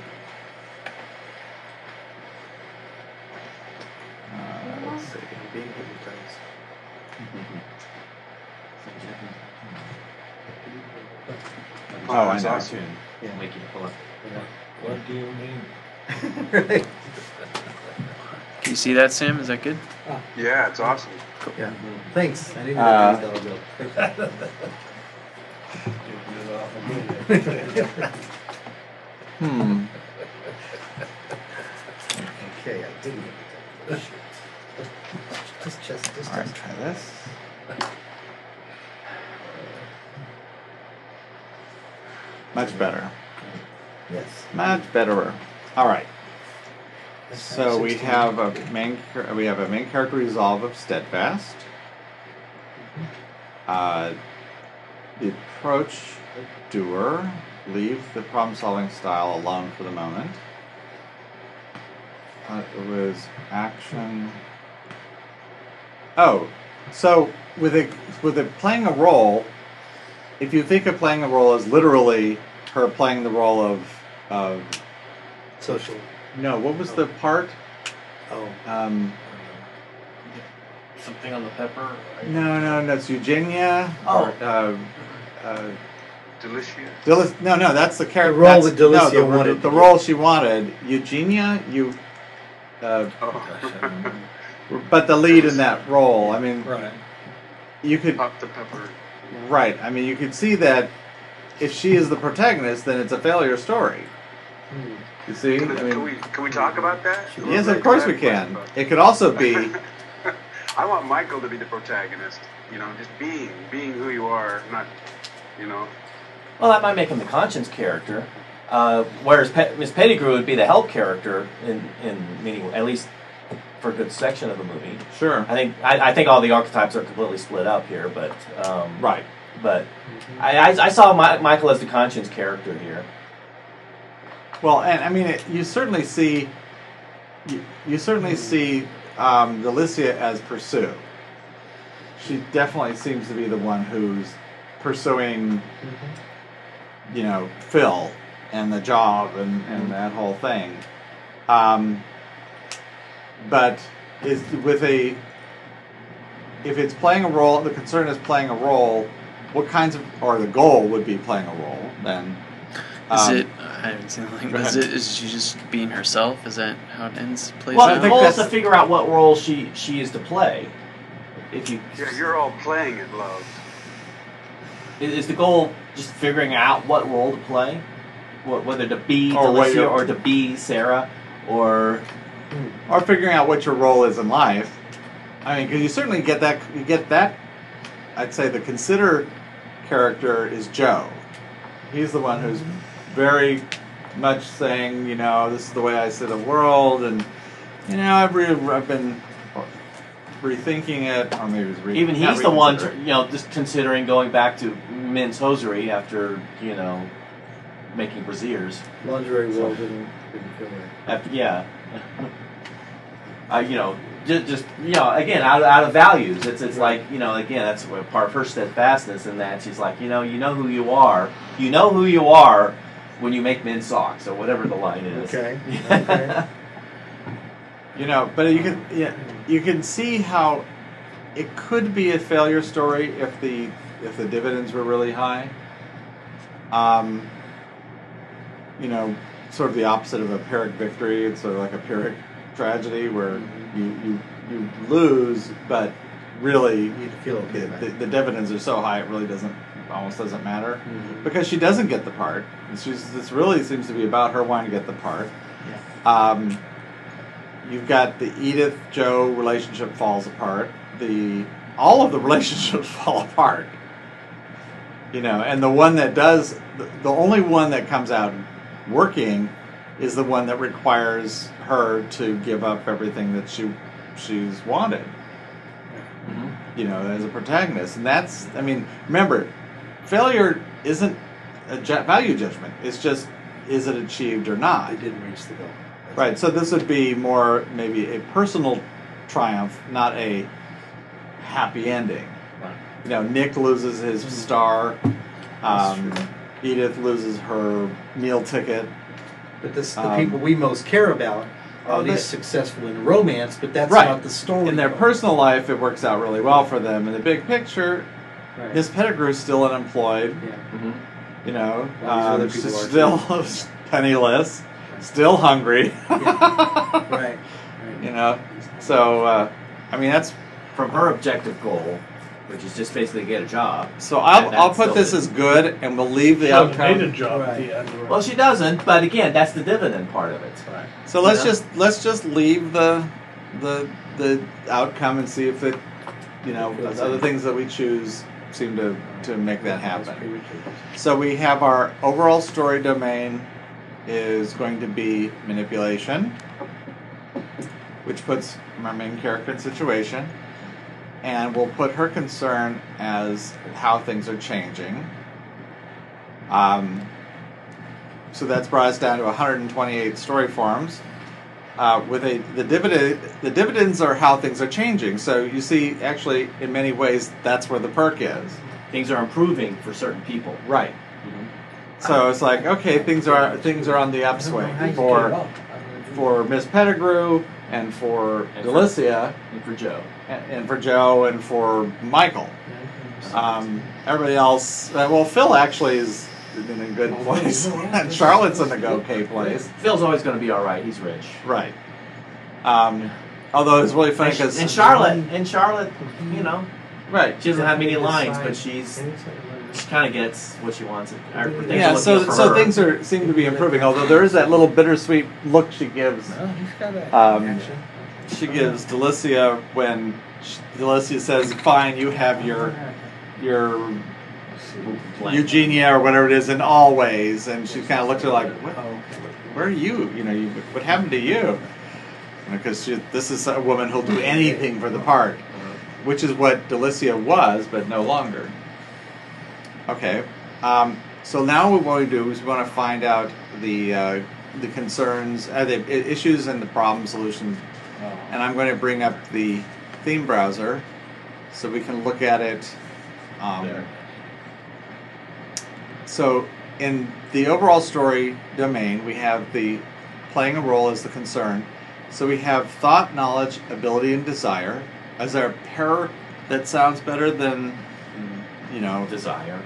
Uh, let's see. Being hypnotized. Oh, I that's know. awesome. Yeah. Make you pull up. What do you mean? right. [laughs] Can you see that, Sam? Is that good? Yeah, it's awesome. Yeah. Thanks. I didn't know Uh, that dollar bill. Thank you. Hmm. Okay, I didn't. Just, just, just. All right, try this. Much better. Yes. Much betterer. All right. So we have a main char- we have a main character resolve of steadfast. Uh, the approach doer leave the problem solving style alone for the moment. Uh, it was action. Oh, so with it with it playing a role, if you think of playing a role as literally her playing the role of of Social. no, what was the part? Oh. Um, Something on the pepper. no, no, no, it's Eugenia. Oh. Or, uh, uh, Delicious. Delic- no, no, that's the character. The role that's- that Delicia no, the, wanted The to role she wanted, Eugenia. You, uh, Oh. [laughs] but the lead in that role. I mean, Right. you could Pop the pepper. right. I mean, you could see that if she is the protagonist, then it's a failure story. Hmm. You see, Can, I can we mean, can we talk about that? yes, of course we can. It could also be. [laughs] I want Michael to be the protagonist. You know, just being, being who you are, not, you know. Well, that might make him the conscience character, uh, whereas Pe- Miss Pettigrew would be the help character in in many, at least for a good section of the movie. Sure. I think I, I think all the archetypes are completely split up here, but um, Right. But I, I, I saw Mi- Michael as the conscience character here. Well, and I mean, it, you certainly see, you, you certainly see um, Delicia as pursue. She definitely seems to be the one who's pursuing, you know, Phil and the job and, and that whole thing. Um, but is with a, if it's playing a role, the concern is playing a role. What kinds of, or the goal would be playing a role then. Is Um, it? I haven't seen the but Is it? Is she just being herself? Is that how it ends? Plays Well, I the goal is to figure out what role she she is to play. If you Yeah, you're all playing it, love. is is the goal just figuring out what role to play, what, whether to be Or Delicia or to be Sarah, or or figuring out what your role is in life. I mean, because you certainly get that. You get that. I'd say the consider character is Joe. He's the one who's mm-hmm. very much saying, you know, this is the way I see the world, and you know, I've, re- I've been rethinking it, or maybe it's re- even he's the one, you know, just considering going back to men's hosiery after you know making brassieres. Lingerie world didn't, didn't feel right. After, yeah. [laughs] uh, you know, just, just you know, again, out of, out of values. It's it's like you know, again, that's what part of her steadfastness in that she's like, you know, you know who you are. You know who you are when you make men's socks or whatever the line is. Okay. [laughs] Okay. You know, but you can yeah, you can see how it could be a failure story if the if the dividends were really high. Um, you know, sort of the opposite of a Pyrrhic victory. It's sort of like a Pyrrhic tragedy where you, you, you lose, but really You feel okay the, the, the dividends are so high it really doesn't almost doesn't matter Mhm. because she doesn't get the part. She's this really seems to be about her wanting to get the part. Yeah. Um, you've got the Edith Joe relationship falls apart. The all of the [laughs] relationships fall apart. You know, and the one that does, the, only one that comes out working is the one that requires her to give up everything that she she's wanted. Mm-hmm. You know, as a protagonist, and that's, I mean, remember, failure isn't a value judgment. It's just, is it achieved or not? I didn't reach the goal. Right. So this would be more maybe a personal triumph, not a happy ending. Right. You know, Nick loses his star. That's Um, true. Edith loses her meal ticket. But this, the Um, people we most care about are oh, these successful in romance, but that's Right. not the story. In their though. personal life, it works out really well for them. In the big picture, Right. Miss Pettigrew's still unemployed. yeah. Mhm. You know, Well, these other um, people she's are still [laughs] penniless, still hungry. [laughs] Right. Right. You know, so uh, I mean that's From her objective goal, which is just basically get a job. So I'll, And I'll put this as good, and we'll leave the She hasn't made a outcome. job at the end. Well, she doesn't, but again, that's the dividend part of it. Right. So let's Yeah. just let's just leave the the the outcome and see if it, you know, Feels other things that we choose seem to to make that happen. So we have our overall story domain is going to be manipulation, which puts our main character in situation, and we'll put her concern as how things are changing. Um, so that's brought us down to 128 story forms. Uh, with a the dividend the dividends are how things are changing. So you see, actually, in many ways, that's where the perk is. Things are improving for certain people. Right. So it's like okay, things are things are on the I don't know how upswing for get it up. I don't know. for Miss Pettigrew and for And for- And for Joe. and, and for Joe and for Michael. Um, everybody else, uh, well, Phil actually is in a good place, Phil, yeah. [laughs] and Charlotte's in a okay place. Phil's always going to be all right. He's rich. Right. Um, although it's really funny because and Charlotte, and Charlotte, you know, right. she doesn't have many lines, but she's Anytime. She kind of gets what she wants. Things Yeah, so so her. things are seem to be improving. Although there is that little bittersweet look she gives No, he's got that Um, she gives Delicia when she, Delicia says, "Fine, you have your your Eugenia or whatever it is in all ways," and she kind of looks at her like, what, Oh, "Where are you? You know, you, what happened to you?" Because she, this is a woman who'll do anything for the part, which is what Delicia was, but no longer. Okay, um, so now what we want to do is we want to find out the uh, the concerns, uh, the issues, and the problem solutions and I'm going to bring up the theme browser so we can look at it. Um, There. so, in the overall story domain, we have the playing a role as the concern. So we have thought, knowledge, ability, and desire. as a pair that sounds better than, you know, desire.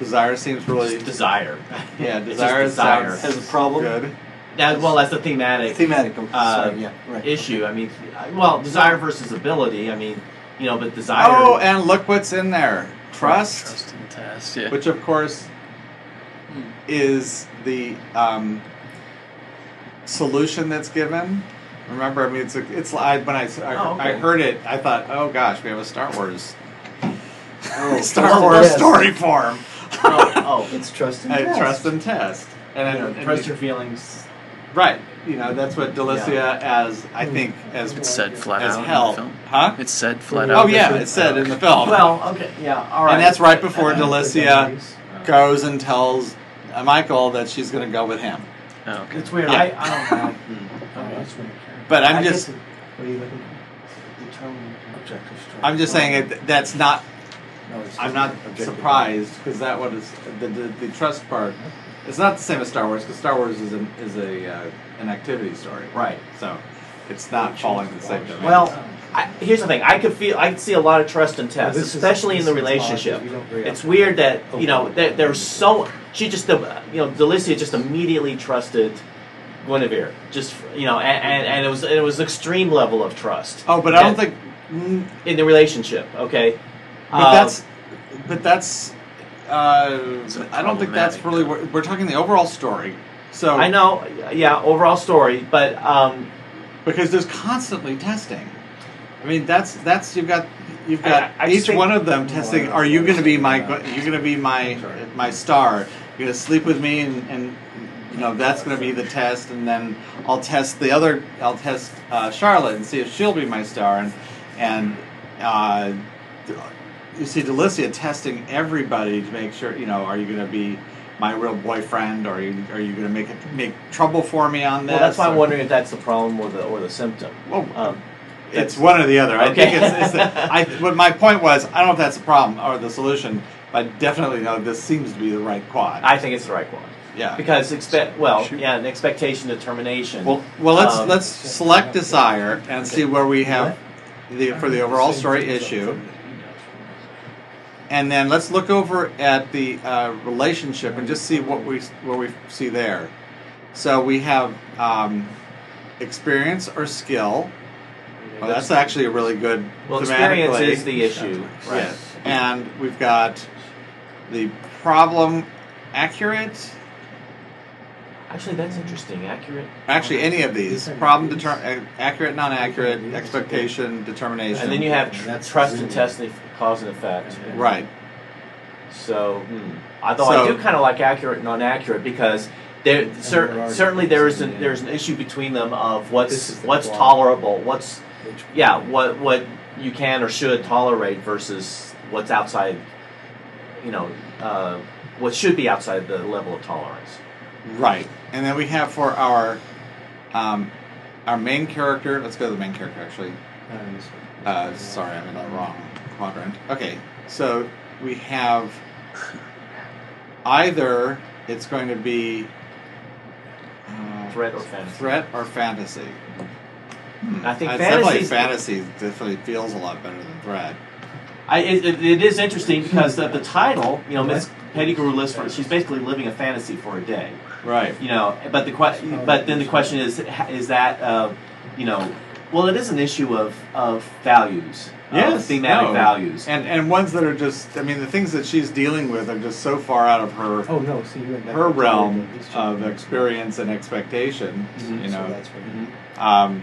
Desire seems really Just desire. yeah, It's just desire desire. sounds Has a problem? good. That, well, that's the thematic Thematic. I'm Uh, sorry, yeah, right. issue. I mean, well, desire versus ability. I mean, you know, but desire. Oh, and look what's in there: trust. Trust and test. Yeah. which of course is the um, solution that's given. Remember, I mean, it's a, it's I, when I, I, Oh, okay. I heard it, I thought, oh gosh, we have a Star Wars Oh, [laughs] Star Wars and story form. Oh, [laughs] oh. It's trust and I test. trust and test, and, You know, and- trust your feelings. right. You know, that's what Delicia as I think as It's said flat as out in hell, the film. huh? It's said flat Oh, out. Oh yeah, it's said in the film. Well, okay, yeah, all right. and that's right before Delicia Uh, goes and tells uh, Michael that she's going to go with him. Oh, okay. It's weird. Yeah. I, I don't know. That's what it carries. But I'm I just. guess What are you looking for? Determine objective strength. I'm just saying it. That's not. No, it's I'm not objective. surprised because that one is the, the the trust part. It's not the same as Star Wars because Star Wars is an is a uh, an activity story. Right. So it's not following the same domain. Well, I, I, here's the thing. I could feel. I could see a lot of trust in test, This is- especially in the relationship. you don't very It's weird that you know there, there's so she just uh, you know Delicia just immediately trusted Guinevere. Just you know, and, and, and it was it was extreme level of trust Oh, but I don't think. mm, in the relationship. Okay, But Um, that's, but that's, uh, It's a I don't think that's really. We're, we're talking the overall story. So I know. Yeah, overall story, but um, because there's constantly testing. I mean, that's that's you've got you've got I- I each one of them testing. Are you going to be my? You're going to be my my star. You're going to sleep with me, and, and you know that's going to be the test. And then I'll test the other. I'll test uh, Charlotte and see if she'll be my star. And and uh, you see Delicia testing everybody to make sure. You know, are you going to be my real boyfriend, or are you are you going to make it make trouble for me on this? well, that's why I'm or- wondering if that's the problem or the or the symptom. Well, Um, it's one or the other. I think it's, it's the, [laughs] I, what my point was, I don't know if that's the problem or the solution, but definitely no, this seems to be the right quad. I think it's the right one yeah. because expect well, yeah, an expectation determination. Well, well, let's Um, let's select desire and see where we have the for the overall story issue, and then let's look over at the uh, relationship and just see what we what we see there. So we have um, experience or skill. Well, that's actually a really good. well, experience is the issue, right? Yes. And we've got the problem accurate. Actually, that's interesting. Accurate. Actually, any of these problem deter- accurate, non-accurate, expectation, determination. And then you have tr- that's trust and really- test and cause and effect. right. So, hmm. although I do kind of like accurate and non-accurate because there cer- certainly there is an, there's an issue between them of what's what's flaw. tolerable, what's yeah, what what you can or should tolerate versus what's outside, you know, uh, what should be outside the level of tolerance. Right. And then we have for our um, our main character. Let's go to the main character actually. Uh, sorry, I'm in the wrong quadrant. Okay, so we have either it's going to be uh, Threat or fantasy. threat or fantasy. I think I'd definitely fantasy. fantasy definitely feels a lot better than threat. I, it, it- it is interesting because the, the title, you know, Miss Pettigrew lives for. She's basically living a fantasy for a day. Right. you know but the que- but then the question is is that uh, you know well it is an issue of of values of Yes, thematic no. values And and ones that are just I mean the things that she's dealing with are just so far out of her Oh no! See, you her realm of experience and expectation. Mhm. You So know. that's what Mhm. Um,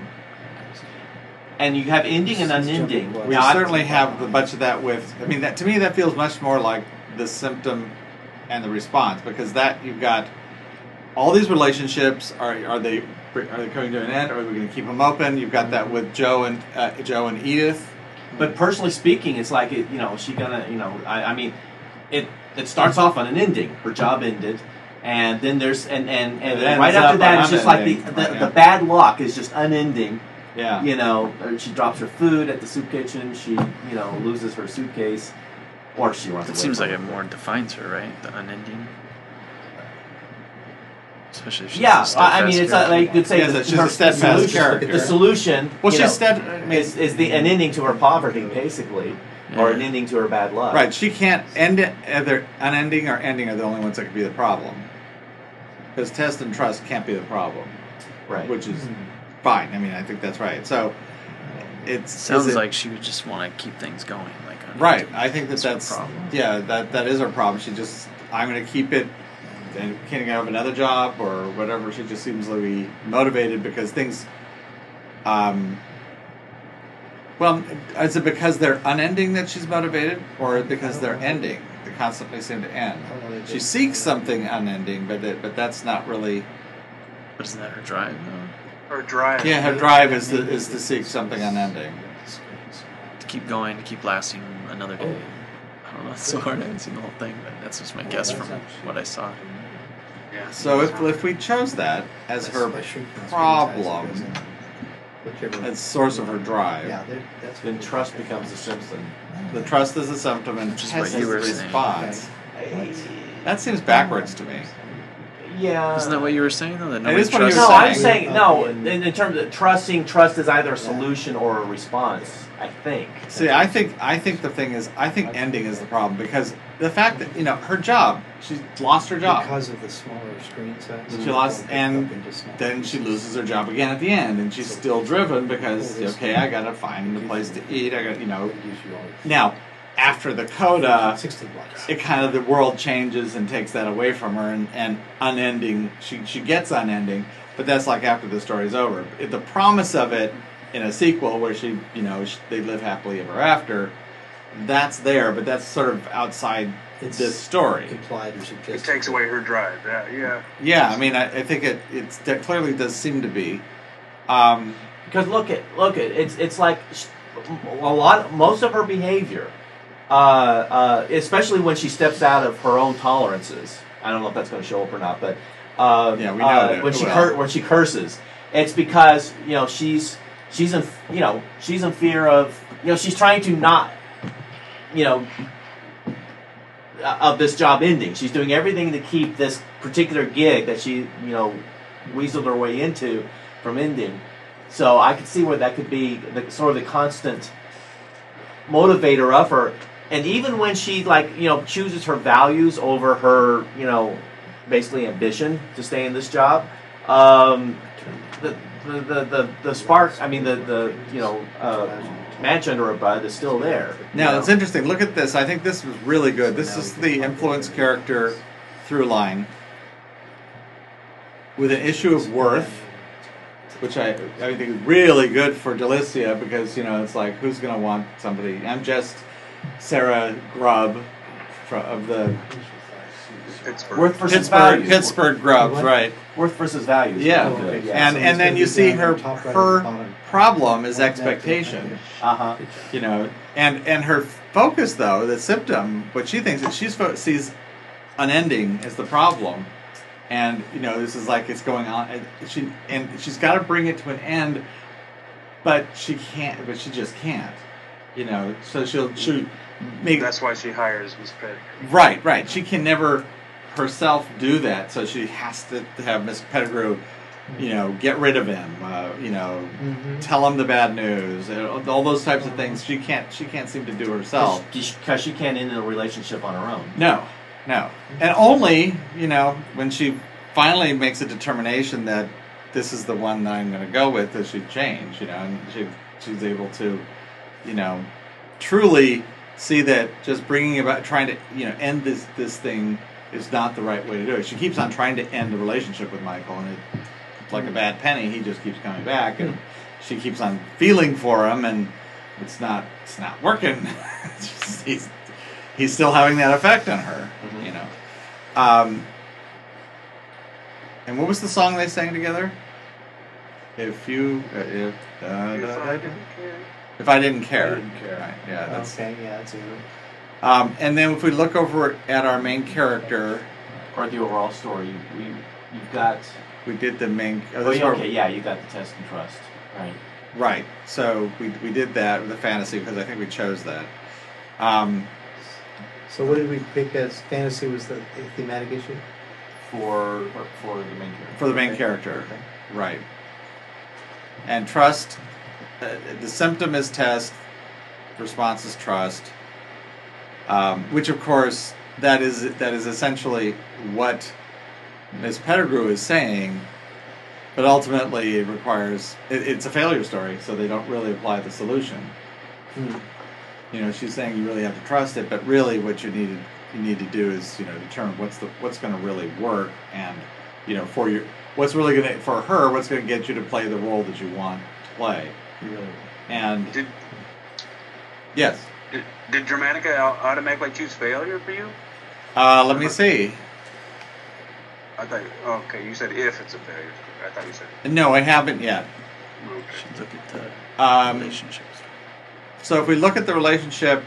and you have ending and unending we Now, I- certainly have a bunch of that with. I mean, that to me that feels much more like the symptom and the response because that you've got all these relationships. Are are they are they coming to an end? Or are we going to keep them open? You've got that with Joe and uh, Joe and Edith. but personally speaking it's like it, you know is she gonna you know I, I mean it it starts off on an ending her job ended and then there's and and, and It right after that it's just like the, the, right, yeah. the bad luck is just unending Yeah. you know she drops her food at the soup kitchen she you know loses her suitcase or she runs It away seems like it it. more defines her, right? The unending. Especially if she's Yeah, I mean, steadfast it's uh, like you could say Yes, the, she's a steadfast the solution, character. The solution, Well, she's know, stead. I mean, is, is the an ending to her poverty, basically, or an ending to her bad luck. Right, she can't end it. Either unending or ending are the only ones that could be the problem. Because test and trust can't be the problem, Right. which is fine. I mean, I think that's right. So it Sounds it- like she would just want to keep things going. Like right. I think that That's that's, her problem. yeah. That that is her problem. She just I'm going to keep it. And can't have another job or whatever. She just seems to be motivated because things. Um, well, is it because they're unending that she's motivated, or because they're ending? They constantly seem to end. She seeks something unending, but it, but that's not really. But isn't that her drive? Though? Or drive. Yeah, her drive is to, is to seek something unending. To keep going, to keep lasting another day. I don't know. It's so hard. I haven't seen the whole thing, but that's just my guess from what I saw. Yeah. So if if we chose that as her problem, as source of her drive, Yeah, they're- that's Then trust becomes a symptom. the trust is a symptom and Which is test what is you the were saying. response. That seems backwards to me. Yeah. Isn't that what you were saying though? That nobody is what he was trusts No, saying. I'm saying no. In, in terms of trusting, trust is either a solution or a response. I think. See, I think I think the thing is, I think ending is the problem because the fact that you know her job, she's lost her job. Because of the smaller screen size. She lost- and up into small then she loses her job again at the end, and she's still driven because okay, I gotta find a place to eat. I got you know. It gives you all- Now, after the coda, Sixteen bucks. it kind of the world changes and takes that away from her, and, and unending. She she gets unending, but that's like after the story's over. It, the promise of it in a sequel where she you know sh they live happily ever after, that's there, but that's sort of outside It's this story. implied or suggested. It takes away her drive. Yeah, yeah. Yeah, I mean, I, I think it it's that clearly does seem to be. Um, Because look at look at it's it's like a lot most of her behavior, uh, uh, especially when she steps out of her own tolerances. I don't know if that's going to show up or not, but uh, Yeah, we know uh, when she cur- when she curses, it's because you know she's she's in you know she's in fear of you know she's trying to not you know of this job ending. She's doing everything to keep this particular gig that she you know weaseled her way into from ending. So I could see where that could be the sort of the constant motivator of her. And even when she like you know chooses her values over her you know basically ambition to stay in this job, um, the, the, the the the spark. I mean the the you know uh, match under her bud is still there. now know? it's interesting. Look at this. I think this was really good. This is the influence character through line with an issue of worth, which I I think is really good for Delicia because you know it's like who's gonna want somebody? I'm just Sarah Grubb fro- of the Pittsburgh. worth versus Pittsburgh values. Pittsburgh Grubbs, right? Worth versus values. Yeah. Oh, okay. And So and then you see her right her problem is expectation. Uh huh. you know and and her focus though the symptom what she thinks is she fo- sees unending as the problem and you know this is like it's going on and she and she's got to bring it to an end but she can't but she just can't you know so she'll she'll make That's why she hires Miss Pettigrew. right right she can never herself do that so she has to have miss pettigrew you know get rid of him uh, you know Mhm. tell him the bad news uh, all those types of things she can't she can't seem to do herself Because she can't end a relationship on her own. no no and only you know when she finally makes a determination that this is the one that i'm going to go with does she change you know and she she's able to you know truly see that just bringing about trying to you know end this this thing is not the right way to do it she keeps on trying to end the relationship with michael and it, like a bad penny he just keeps coming back and she keeps on feeling for him and it's not it's not working [laughs] It's just- he's he's still having that effect on her Mhm. you know um and what was the song they sang together if you uh, if, da, If da, I da, da. didn't care. If I didn't care, I didn't care. Right, yeah that's Okay, yeah, that's it. um, and then if we look over at our main character Or the overall story. You, you, you've got. we did the main oh, Oh, yeah, where- okay, yeah, you got the test and trust. Right. Right. So we, we did that with the fantasy because I think we chose that. Um, So what did we pick as fantasy was the thematic issue? For for the main character. for the main Okay. character. Okay. Right. And trust, uh, [laughs] the symptom is test, response is trust, um, which of course that is that is essentially what Ms. Pettigrew is saying, but ultimately it requires it, it's a failure story, so they don't really apply the solution. Hmm. You know, she's saying you really have to trust it, but really what you need to, you need to do is you know determine what's the what's going to really work, and you know for your what's really going to for her what's going to get you to play the role that you want to play. Really? And Did, yes, did, did Dramatica automatically choose failure for you? uh, let me see. I thought, okay, you said if it's a failure. I thought you said, No, I haven't yet. okay. Should look at the Um, relationships. So if we look at the relationship,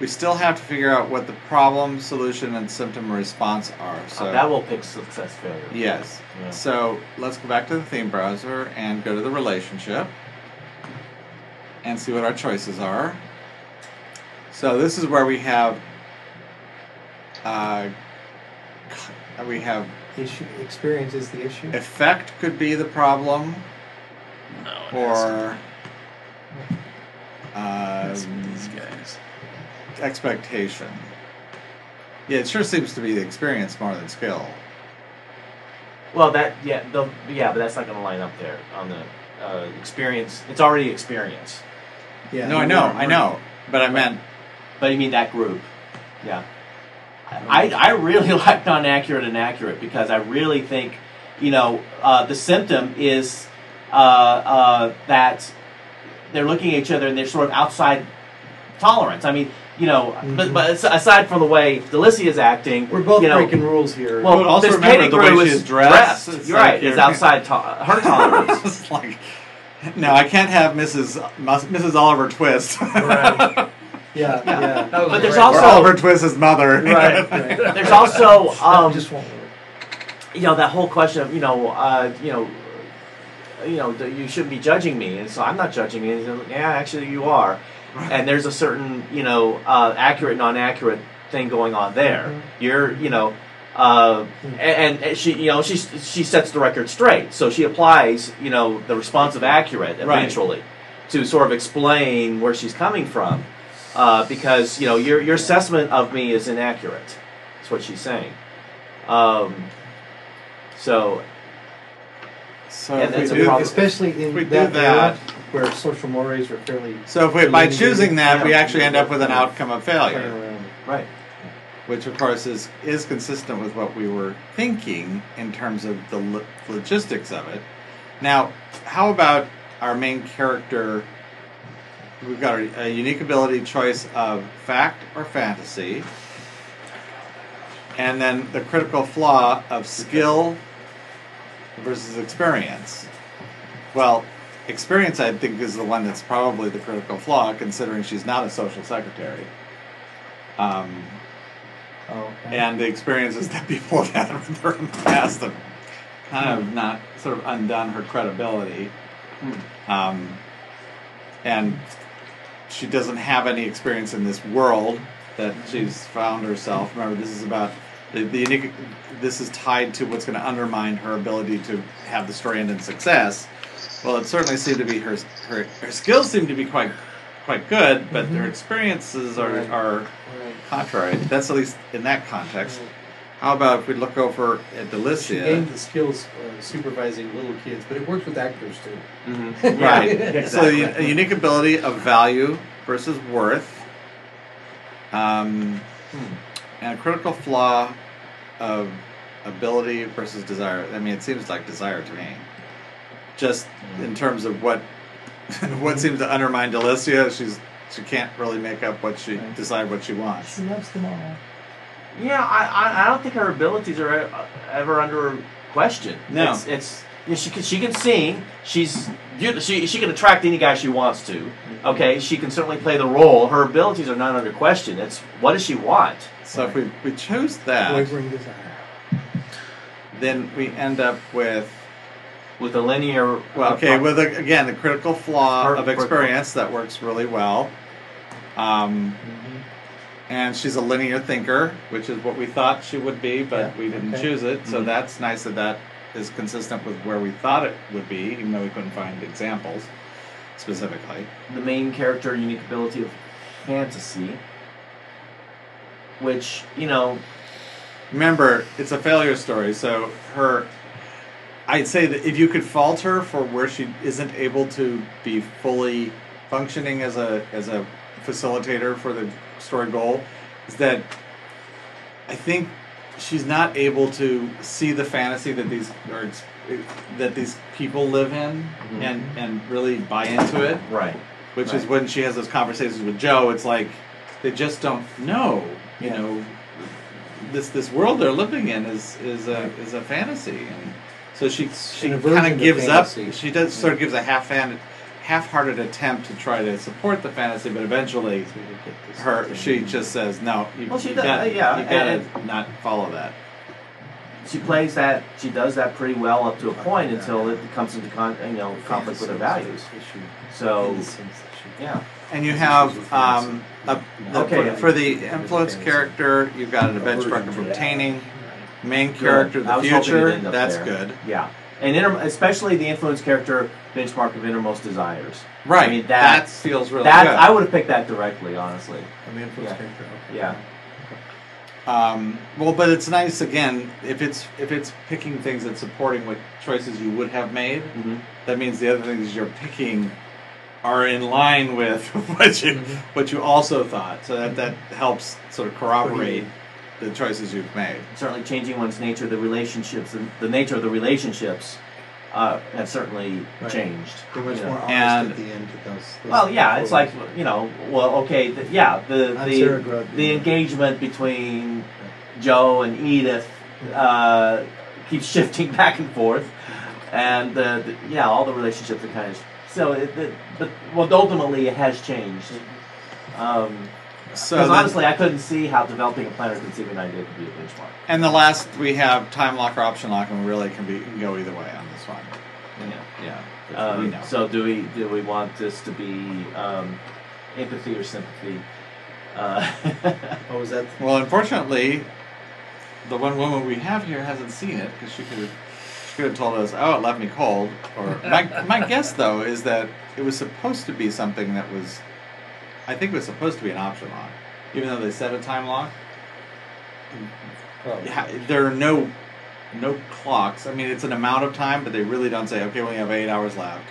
we still have to figure out what the problem, solution, and symptom response are. So Uh, that will pick success failure. yes. Yeah. So let's go back to the theme browser and go to the relationship and see what our choices are. So this is where we have uh, we have issue experience is the issue. Effect could be the problem, No. or um, these guys. expectation. Yeah, it sure seems to be the experience more than skill. Well, that yeah, the, yeah, but that's not going to line up there on the uh, experience. It's already experience. Yeah. no, I know, I know, but I meant But you mean that group? Yeah. I, I really [laughs] like non-accurate and accurate because I really think, you know, uh, the symptom is uh, uh, that they're looking at each other and they're sort of outside tolerance. I mean, you know, but, Mhm. but as- aside from the way Delicia is acting, We're both you know, breaking rules here. Well, But also this remember the Pettigrew way she is is dressed. You're like right. Is outside to- her [laughs] tolerance. it's like, [laughs] no, I can't have Mrs. Mrs. Oliver Twist. Right. yeah, [laughs] yeah. But there's or also Oliver Twist's mother. Right. Right. [laughs] there's also um, just won't you know that whole question of you know uh, you know you know th- you shouldn't be judging me and so i'm not judging you like, yeah actually you are and there's a certain you know uh, accurate non-accurate thing going on there Mhm. you're you know uh, and, and she you know she she sets the record straight. So she applies you know the responsive accurate Right. eventually to sort of explain where she's coming from. Uh, because you know your your assessment of me is inaccurate that's what she's saying. Um, so So Yeah, if that's a we do, problem. Especially in we do that, that- era where social mores are fairly so if we, by choosing that, we actually end up with an outcome of failure, right which of course is is consistent with what we were thinking in terms of the lo- logistics of it. Now, how about our main character? We've got a, a unique ability choice of fact or fantasy, and then the critical flaw of skill versus experience. Well, experience, I think, is the one that's probably the critical flaw, considering she's not a social secretary. Um, okay. and the experiences that people [laughs] have had with her in the past have kind of not sort of undone her credibility. Um, and she doesn't have any experience in this world that she's found herself. Remember, this is about the, the unique. This is tied to what's going to undermine her ability to have the story end in success. Well, it certainly seemed to be her her, her skills seem to be quite quite good, but her experiences are, are. Contrary. That's at least in that context. How about if we look over at Delicia? She Delicia? gained the skills uh, supervising little kids, but it works with actors too. mm-hmm. [laughs] Right. So the- a unique ability of value versus worth, um, and a critical flaw of ability versus desire. I mean, it seems like desire to me. Just in terms of what [laughs] what seems to undermine Delicia, she's she can't really make up what she Right. decide what she wants. She loves them all. Yeah, I, I, I don't think her abilities are e- ever under question. No. it's, it's you know, she can she can sing. She's you- she she can attract any guy she wants to. Mm-hmm. Okay, she can certainly play the role. Her abilities are not under question. It's what does she want? So if we, we choose that, then we end up with With a linear. Well, okay, pro- with a, again the critical flaw Per- of per- experience that works really well, um, and she's a linear thinker, which is what we thought she would be, but Yeah, we didn't okay. choose it. So Mhm. that's nice that that is consistent with where we thought it would be, even though we couldn't find examples specifically. the main character unique ability of fantasy, which you know Remember, it's a failure story, so her. I'd say that if you could fault her for where she isn't able to be fully functioning as a as a facilitator for the story goal, is that I think she's not able to see the fantasy that these or that these people live in mm-hmm. and and really buy into it. right. Which is when she has those conversations with Joe. It's like they just don't know. You Yeah. know, this this world they're living in is is a is a fantasy, and so she she kind of gives up. She does sort of gives a half hand, half-hearted attempt to try to support the fantasy, but eventually, So you get this her she just says no. You, Well, she you does- gotta, yeah, you gotta and- not follow that. She plays that. She does that pretty well up to a point until it comes into con, you know conflict with her values. So in the sense that she- yeah. And you have um, a, the, Okay. for, for the influence character, you've got a benchmark of obtaining. Main character, of the future. it'd end up That's there. good. Yeah, and inter- especially the influence character benchmark of innermost desires. Right. I mean, that, that- feels really that good. I would have picked that directly, honestly. I mean, influence Yeah. character. okay. Yeah. Um, well, but it's nice again if it's if it's picking things and supporting what choices you would have made. hmm That means the other things you're picking are in line with [laughs] what you what you also thought. So that that helps sort of corroborate the choices you've made. Certainly, changing one's nature, the relationships, and the nature of the relationships uh, have certainly Right. changed. They're much you know. more honest And- at the end to those. those Well, yeah, it's like you know, well, okay, the, yeah, the On the, Sarah Grub, the yeah. engagement between Joe and Edith uh, keeps shifting [laughs] back and forth, and the, the yeah, all the relationships are kind of so. It, the, but well, ultimately, it has changed. Um, So because then- honestly, I couldn't see how developing a plan or conceiving an idea could be a benchmark. and the last we have time lock or option lock, and we really can be can go either way on this one. Yeah. Yeah. which Um, so do we do we want this to be um, empathy or sympathy? Uh, [laughs] Oh, was that? Well, unfortunately, the one woman we have here hasn't seen it because she could have she could have told us, "Oh, it left me cold." Or my my [laughs] guess though is that it was supposed to be something that was, I think it was supposed to be an option lock, even though they set a time lock. Probably. Yeah, there are no no clocks. I mean, it's an amount of time, but they really don't say, "Okay, we have eight hours left."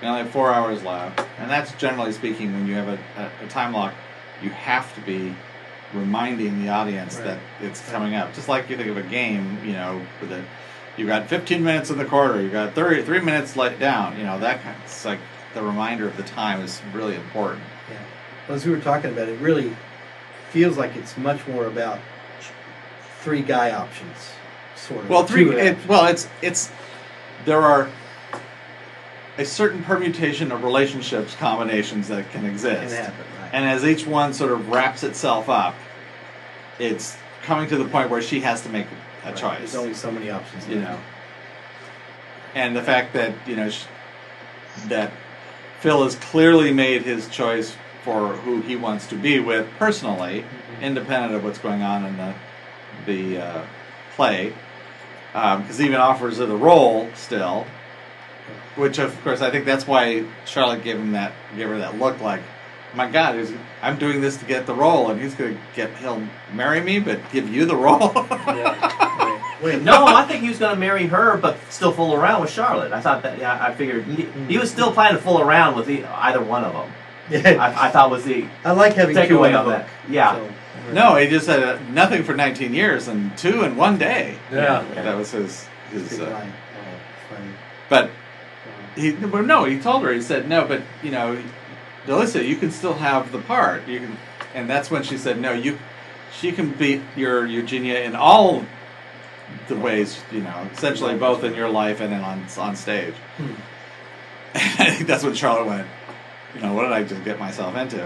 We only have four hours left, and that's generally speaking when you have a, a, a time lock, you have to be reminding the audience Right. that it's coming up. Just like you think of a game, you know, with a you got 15 minutes in the quarter, you got 30, three minutes let down, you know, that kind. It's like the reminder of the time is really important. Yeah. As we were talking about, it really feels like it's much more about three guy options, sort of. Well, three. It, well, it's it's there are a certain permutation of relationships combinations that can exist, can happen, right? and as each one sort of wraps itself up, it's coming to the point where she has to make a Right. choice. There's only so many options. you know, and the fact that you know sh- that Phil has clearly made his choice for who he wants to be with personally, independent of what's going on in the the uh, play, because he even offers her the role still. Which of course I think that's why Charlotte gave him that gave her that look like, my God, he's, I'm doing this to get the role, and he's gonna get he'll marry me, but give you the role. [laughs] Right. Wait, no, I think he was going to marry her, but still fool around with Charlotte. I thought that. Yeah, I figured he, he was still planning to fool around with e- either one of them. Yeah. I, I thought was the I like having two takeaway on the of hook. that. Yeah. So, No, he just said uh, nothing for 19 years and two in one day. Yeah. That was his. Big his uh, line. Oh, funny. but he, but no, he told her. He said no, but you know, Delicia, you can still have the part. You can, and that's when she said no. You, she can be your Eugenia in all the ways. You know, essentially both in your life and then on on stage. Hmm. I [laughs] think that's when Charlotte went. You know, what did I just get myself into? [laughs]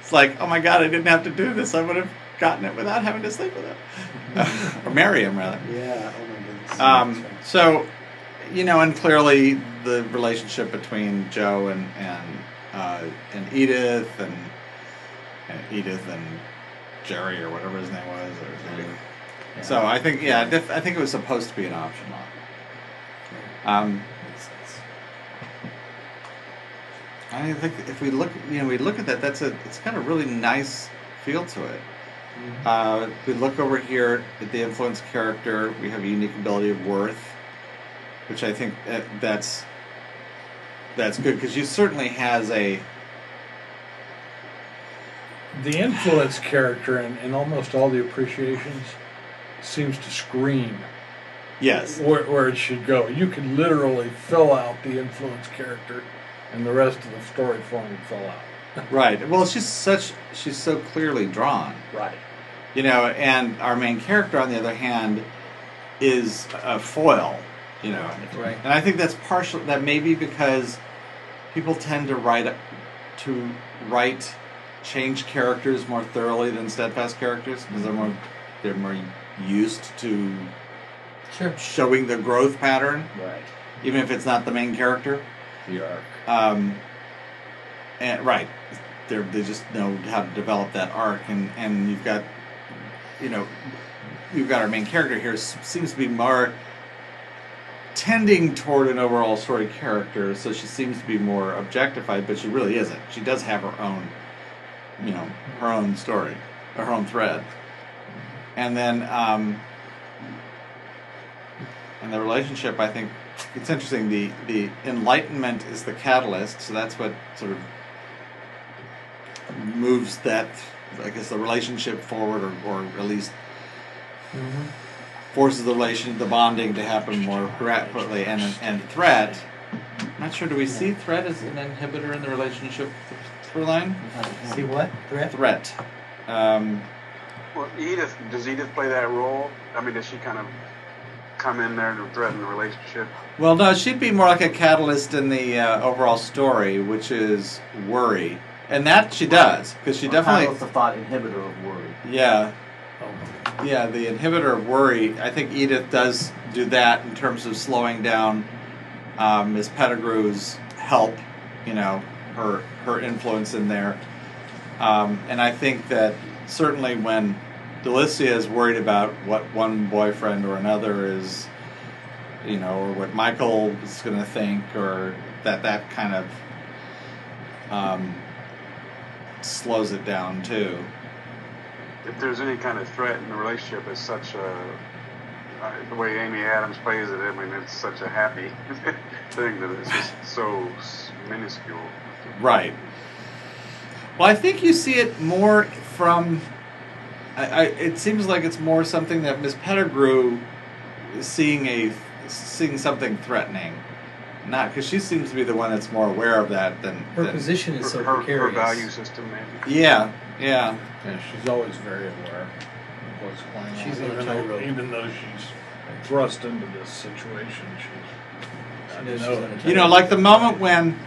it's like, oh my god, I didn't have to do this. I would have gotten it without having to sleep with him, [laughs] or marry him rather. Yeah. Oh my goodness. Um, so, you know, and clearly the relationship between Joe and and uh, and Edith and, and Edith and Jerry or whatever his name was. Or his name. So I think yeah, I think it was supposed to be an option. Um, Makes sense. I think if we look, you know, we look at that. That's a it's got a really nice feel to it. Uh, if we look over here at the influence character, we have a unique ability of worth, which I think that, that's that's good because you certainly has a The influence character in, in almost all the appreciations seems to scream yes, where, where it should go. You can literally fill out the influence character, and the rest of the story form would fill out. [laughs] right. Well, she's such she's so clearly drawn, Right. you know, and our main character, on the other hand, is a foil, you know, Right. And I think that's partial. That may be because people tend to write to write change characters more thoroughly than steadfast characters because they're more they're more used to Sure. showing the growth pattern, Right. even if it's not the main character. The arc. Um, and right, they they just know how to develop that arc, and and you've got you know, we've got our main character here seems to be more tending toward an overall story character, so she seems to be more objectified, but she really isn't. She does have her own, you know, her own story, her own thread. And then, um, and the relationship, I think, it's interesting. The the enlightenment is the catalyst, so that's what sort of moves that, I guess, the relationship forward, or, or at least forces the relation, the bonding to happen more rapidly. And and threat. I'm not sure. Do we see threat as an inhibitor in the relationship through line? See what? Threat? Threat. Um, Well, Edith, does Edith play that role? I mean, does she kind of come in there to threaten the relationship? well, no, she'd be more like a catalyst in the uh, overall story, which is worry, and that she does because she definitely. What's the thought inhibitor of worry? Yeah, Oh, yeah. The inhibitor of worry. I think Edith does do that in terms of slowing down um, Miss Pettigrew's help. You know, her her influence in there, um, and I think that certainly when Delicia is worried about what one boyfriend or another is, you know, or what Michael is going to think, or that that kind of um, slows it down too. If there's any kind of threat in the relationship, it's such a uh, the way Amy Adams plays it. I mean, it's such a happy [laughs] thing that it's just so minuscule. Right. Well, I think you see it more from. I, I, it seems like it's more something that Miss Pettigrew is seeing a seeing something threatening, not because she seems to be the one that's more aware of that than Her than- position is Her, so her, her value system, maybe. Yeah, yeah, Yeah, she's always very aware of what's going She's on. on a even, though, tightrope. even though she's thrust into this situation, she's. She knows know on you know, like the moment when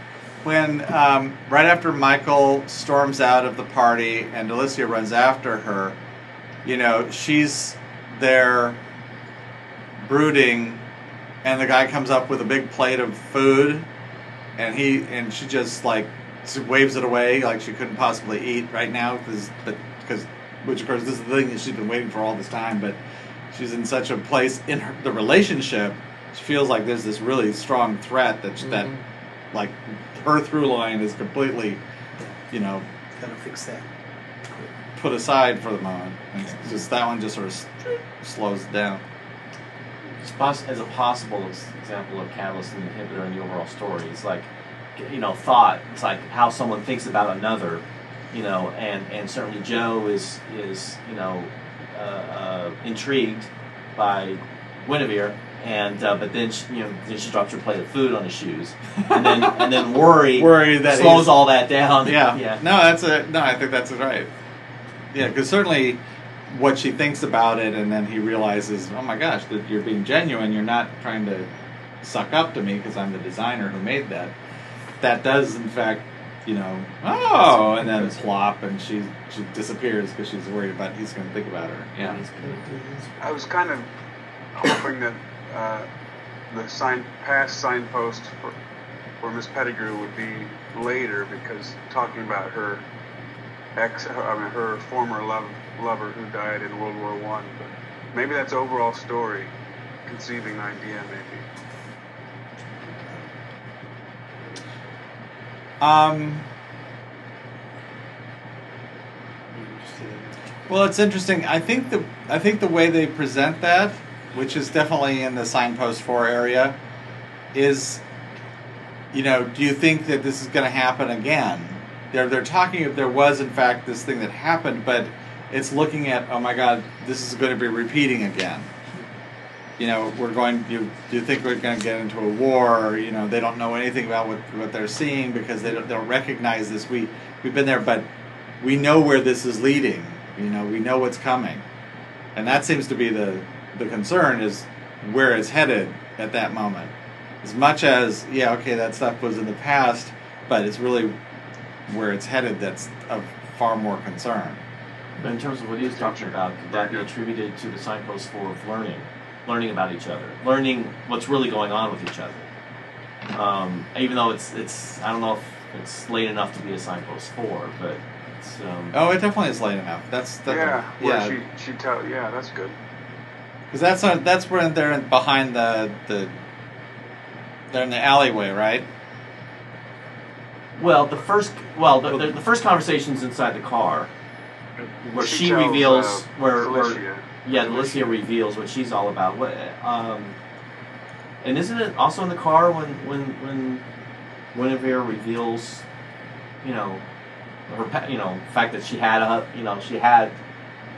when um, right after Michael storms out of the party and Delicia runs after her, you know, she's there brooding, and the guy comes up with a big plate of food, and he and she just like waves it away like she couldn't possibly eat right now because because which of course this is the thing that she's been waiting for all this time, but she's in such a place in her, the relationship. She feels like there's this really strong threat that that Mhm. like her through line is completely, you know, Gotta fix that. Put aside for the moment. It's just that one just sort of s- slows it down. As a possible example of catalyst and inhibitor in the overall story. It's like, you know, thought. It's like how someone thinks about another, you know, and, and certainly Joe is is you know uh, uh, intrigued by Guinevere, and uh, but then she, you know then she drops her plate of food on his shoes, and then and then worry [laughs] Worry that slows all that down. Yeah. [laughs] yeah. No, that's a no. I think that's right. Yeah, because certainly what she thinks about it, and then he realizes, oh my gosh, that you're being genuine. You're not trying to suck up to me because I'm the designer who made that. That does, in fact, you know, oh, and then plop, and she she disappears because she's worried about he's going to think about her. Yeah. I was kind of hoping that uh, the sign past signpost for, for Miss Pettigrew would be later because talking about her ex, I mean her former love, lover who died in World War One. Maybe that's overall story, conceiving idea maybe. Um. Well, it's interesting. I think the I think the way they present that, which is definitely in the signpost four area, is, you know, do you think that this is going to happen again? They're they're talking if there was in fact this thing that happened, but it's looking at oh my God, this is going to be repeating again. You know, we're going. You do you think we're going to get into a war? You know, they don't know anything about what what they're seeing because they don't, they don't recognize this. We we've been there, but we know where this is leading. You know, we know what's coming, and that seems to be the the concern is where it's headed at that moment. As much as yeah, okay, that stuff was in the past, but it's really where it's headed that's of far more concern. But in terms of what he was talking about, could that be attributed to the signpost for of learning, learning about each other, learning what's really going on with each other? Um, even though it's it's I don't know if it's late enough to be a signpost for, but It's um, Oh, it definitely is late enough. That's yeah, where yeah. she she tell yeah, that's good. Because that's on, that's where they're in, behind the the they're in the alleyway, right? Well, the first well the, the, the first conversation's inside the car where she, tells, reveals uh, where, where yeah, Alicia reveals what she's all about. What um, and isn't it also in the car when when when Guinevere reveals, you know, her you know fact that she had a you know she had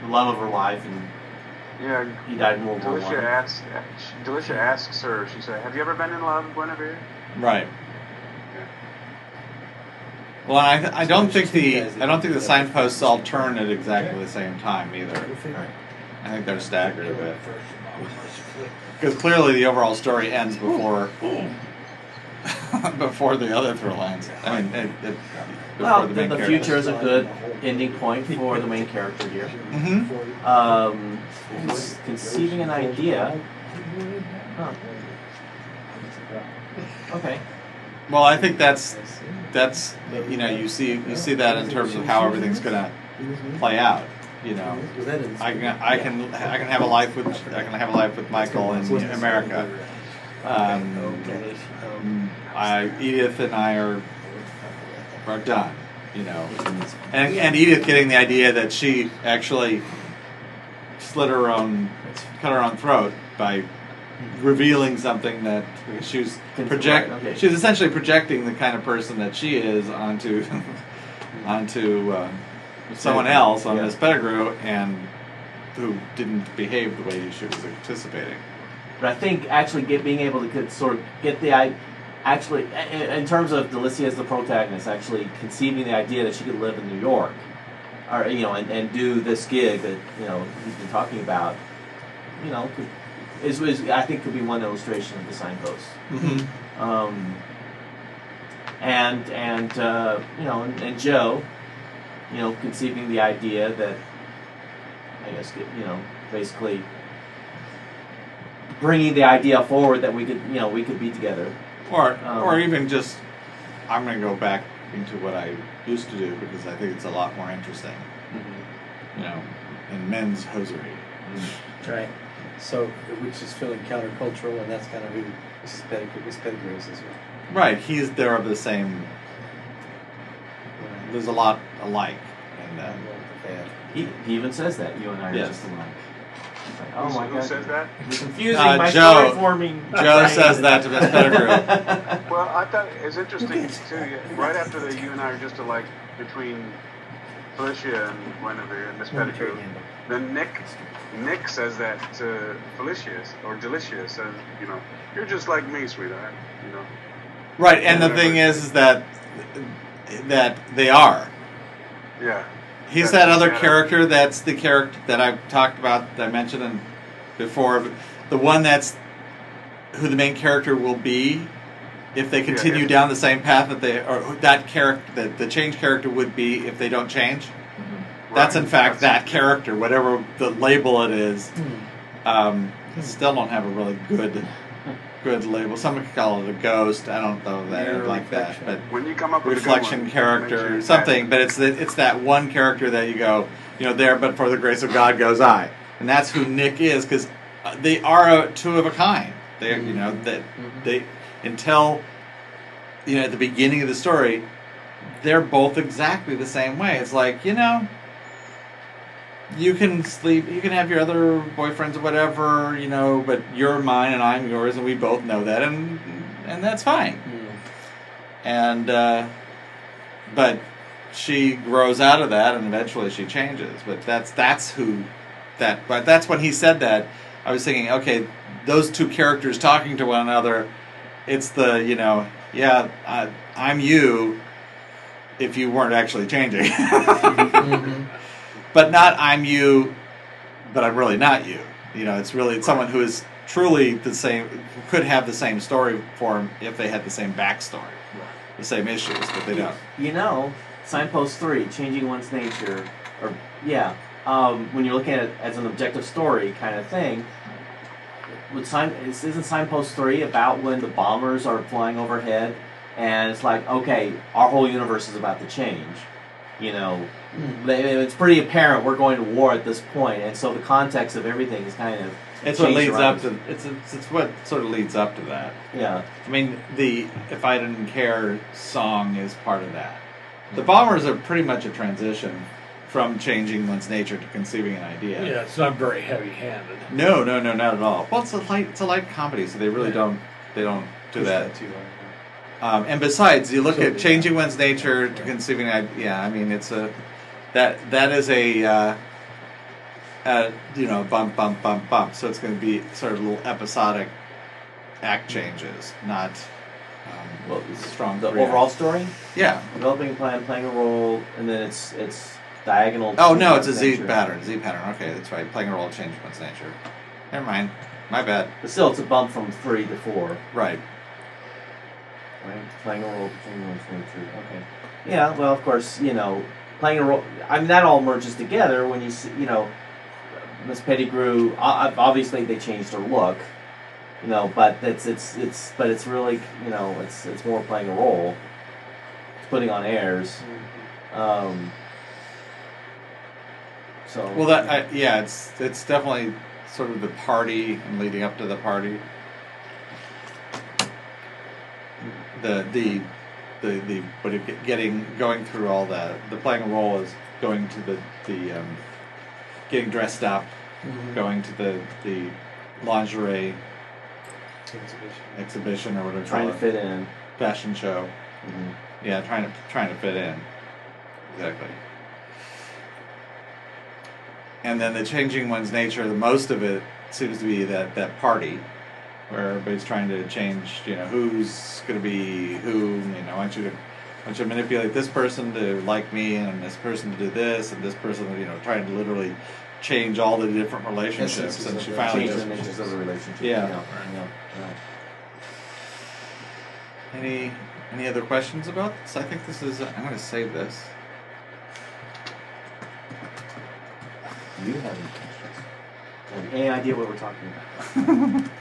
the love of her life and Yeah, he died in World War Delicia One. asks Delicia asks her. She said, "Have you ever been in love, Guinevere?" Right. Well, I, I don't think the I don't think the signposts all turn at exactly the same time either. I think they're staggered a bit [laughs] because clearly the overall story ends before [laughs] before the other through lines. I mean, it, it, before Well, the the, main the future is a good ending point for the main character here. Mm-hmm. Um, con- conceiving an idea. Huh. Okay. Well, I think that's that's you know you see you see that in terms of how everything's gonna play out. You know? I can I can I can have a life with I can have a life with Michael in America. Um, I, Edith and I are are done. You know, and and Edith getting the idea that she actually slit her own cut her own throat by revealing something that she was project Right, okay. she was essentially projecting the kind of person that she is onto [laughs] onto uh, someone else on Yeah. Miss Pettigrew and who didn't behave the way she was anticipating. But I think actually get being able to get, sort of get the I actually in, terms of Delicia as the protagonist, actually conceiving the idea that she could live in New York, or you know, and, and do this gig that you know he's been talking about, you know, could, is, is I think could be one illustration of the signpost. Mm-hmm. Um, and and uh, you know, and, and Joe, you know, conceiving the idea that I guess you know basically bringing the idea forward that we could you know we could be together. Or, Um, or even just, I'm going to go back into what I used to do because I think it's a lot more interesting, you know, in men's hosiery. Right. So, which is feeling countercultural, and that's kind of who Mrs. Pettigrew, Miss Pettigrew is as well. Right, he's there of the same, there's a lot alike in that. He, he even says that you and I are Yes. just alike. It's like, oh Who's- my who god, says that? you're confusing Uh, my Joe- story for. Joe says that to Miss Pettigrew. [laughs] Well, I thought it's interesting too. Right after the you and I are just alike between Felicia and Guinevere and Miss Pettigrew. Then Nick, Nick says that to Felicia or Delicia says, you know, you're just like me, sweetheart. You know. Right, and the thing is, is that that they are. Yeah. He's that other yeah. character that's the character that I've talked about, that I mentioned in, before. The one that's who the main character will be if they continue yeah. down the same path that they, or that character, that the change character would be if they don't change. That's in fact that character, whatever the label it is. Hmm. Um, still don't have a really good, good label. Some could call it a ghost. I don't know that Mirror like that, but When you come up with reflection a good one, character, make sure something. But it's the, it's that one character that you go, you know, there. But for the grace of God goes I, and that's who Nick is because they are a, two of a kind. They, you know, that they until you know at the beginning of the story, they're both exactly the same way. It's like you know. You can sleep. You can have your other boyfriends or whatever, you know. But you're mine and I'm yours, and we both know that, and and that's fine Hmm. and uh, but she grows out of that and eventually she changes but that's that's who that but that's when he said that i was thinking okay those two characters talking to one another it's the you know yeah I, i'm you if you weren't actually changing [laughs] Mhm. But not i'm you but i'm really not you. You know it's really it's someone who is truly the same who could have the same story for him if they had the same backstory. The same issues but they don't. You know, signpost three, changing one's nature, or yeah, um, when you're looking at it as an objective story kind of thing. Would sign is- isn't signpost three about when the bombers are flying overhead, and it's like, okay, our whole universe is about to change, You know, it's pretty apparent we're going to war at this point, and so the context of everything is kind of It's what leads around up to it's, it's it's what sort of leads up to that. Yeah, I mean, the "If I Didn't Care" song is part of that. The Bombers are pretty much a transition from changing one's nature to conceiving an idea. Yeah, it's not very heavy-handed. No, no, no, not at all. Well, it's a light, it's a light comedy, so they really Yeah. don't, they don't do Push that. too hard. Um, and besides, you look So at changing one's nature to conceiving an idea. Yeah, I mean, it's a that that is a uh, uh, you know bump, bump, bump, bump. So it's going to be sort of little episodic act changes, not um, well, strong. the overall story, Yeah. developing a plan, playing a role, and then it's it's diagonal. Oh no, it's a Z adventure. pattern. Z pattern. Okay, that's right. Playing a role changes one's nature. Never mind. My bad. But still, it's a bump from three to four. Right. Right, playing a role between one and two. Okay. Yeah, well, of course, you know, playing a role. I mean, that all merges together when you see, you know, Miss Pettigrew. Obviously, they changed her look, you know, but it's it's it's but it's really you know it's it's more playing a role, it's putting on airs. Um, so Well, that I, yeah, it's it's definitely sort of the party and leading up to the party. The the the the but getting going through all that the playing a role is going to the the um, getting dressed up, Mhm. going to the the lingerie Exhibition. exhibition or whatever trying to it, fit in. fashion show. Mhm. Yeah, trying to trying to fit in. Exactly. And then the changing one's nature, the most of it seems to be that that party where everybody's trying to change, you know, who's going to be who, you know, I want you to I want you to manipulate this person to like me and this person to do this and this person, you know, trying to literally change all the different relationships and she finally just, natures of the relationship. Yeah. yeah, yeah, right. any any other questions about this? I think this is I'm going to save this. Do you have any questions? Have any idea what we're talking about? [laughs]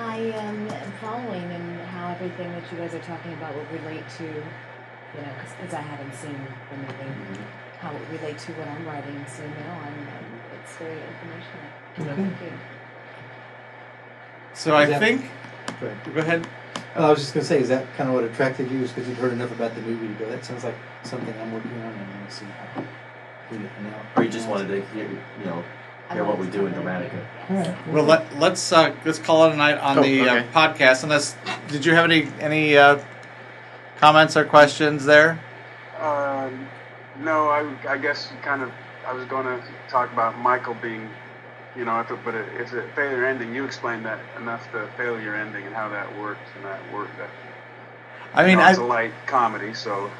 I am following and how everything that you guys are talking about will relate to, you know, because I haven't seen the movie, how it relate to what I'm writing. So no, I'm, um, it's very informational. Okay. Thank you. So I Is that- think Go ahead. go ahead. Well, I was just gonna say, is that kind of what attracted you? Is because you'd heard enough about the movie to go, that sounds like something I'm working on and I want to see how we get now. Or you just wanted to hear, you know, I hear what we do in come Dramatica. hear it, All yes. right. Well, let, let's uh, let's call it a night on Oh, the okay. uh, podcast. Unless, did you have any any uh, comments or questions there? Um, no, I, I guess kind of. I was going to talk about Michael being, you know, if it, but it, it's a failure ending. You explained that enough, the failure ending and how that worked, and that worked. That, I you mean, know, I, it's a light comedy, so.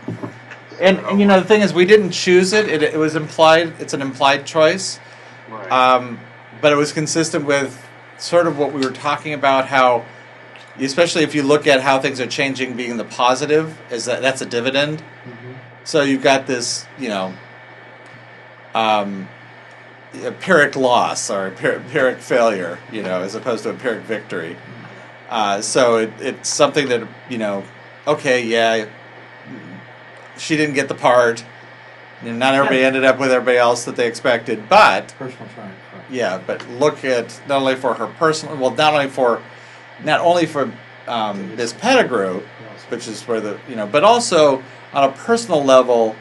and, and you know the thing is, we didn't choose it. It, it was implied. It's an implied choice, Right. um, but it was consistent with sort of what we were talking about. How, especially if you look at how things are changing, being the positive is that that's a dividend. Mhm. So you've got this, you know, um, a Pyrrhic loss or Pyrrhic failure, you know, as opposed to a Pyrrhic victory. Uh, so it, it's something that, you know, okay, yeah, she didn't get the part. Not everybody ended up with everybody else that they expected, but Personal triumph. right. yeah, but look at not only for her personal, well, not only for, not only for um, Miss Pettigrew, which is where the you know, but also on a personal level,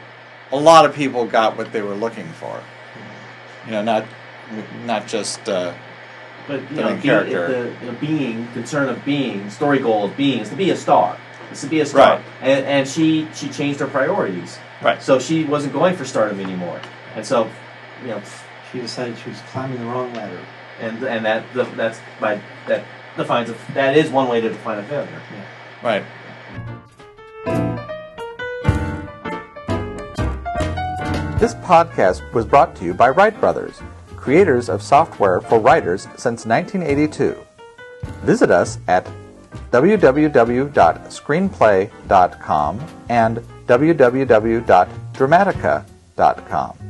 a lot of people got what they were looking for. You know, not not just uh, But you The know, main be, character. the, the being, concern of being, story goal of being is to be a star. Is to be a star. Right. And, and she she changed her priorities. Right. So she wasn't going for stardom anymore. And so, you know, She decided she was climbing the wrong ladder. and and that that's by that defines a, that is one way to define a failure. right. This podcast was brought to you by Write Brothers, creators of software for writers since 1982. Visit us at www.screenplay.com and www.dramatica.com.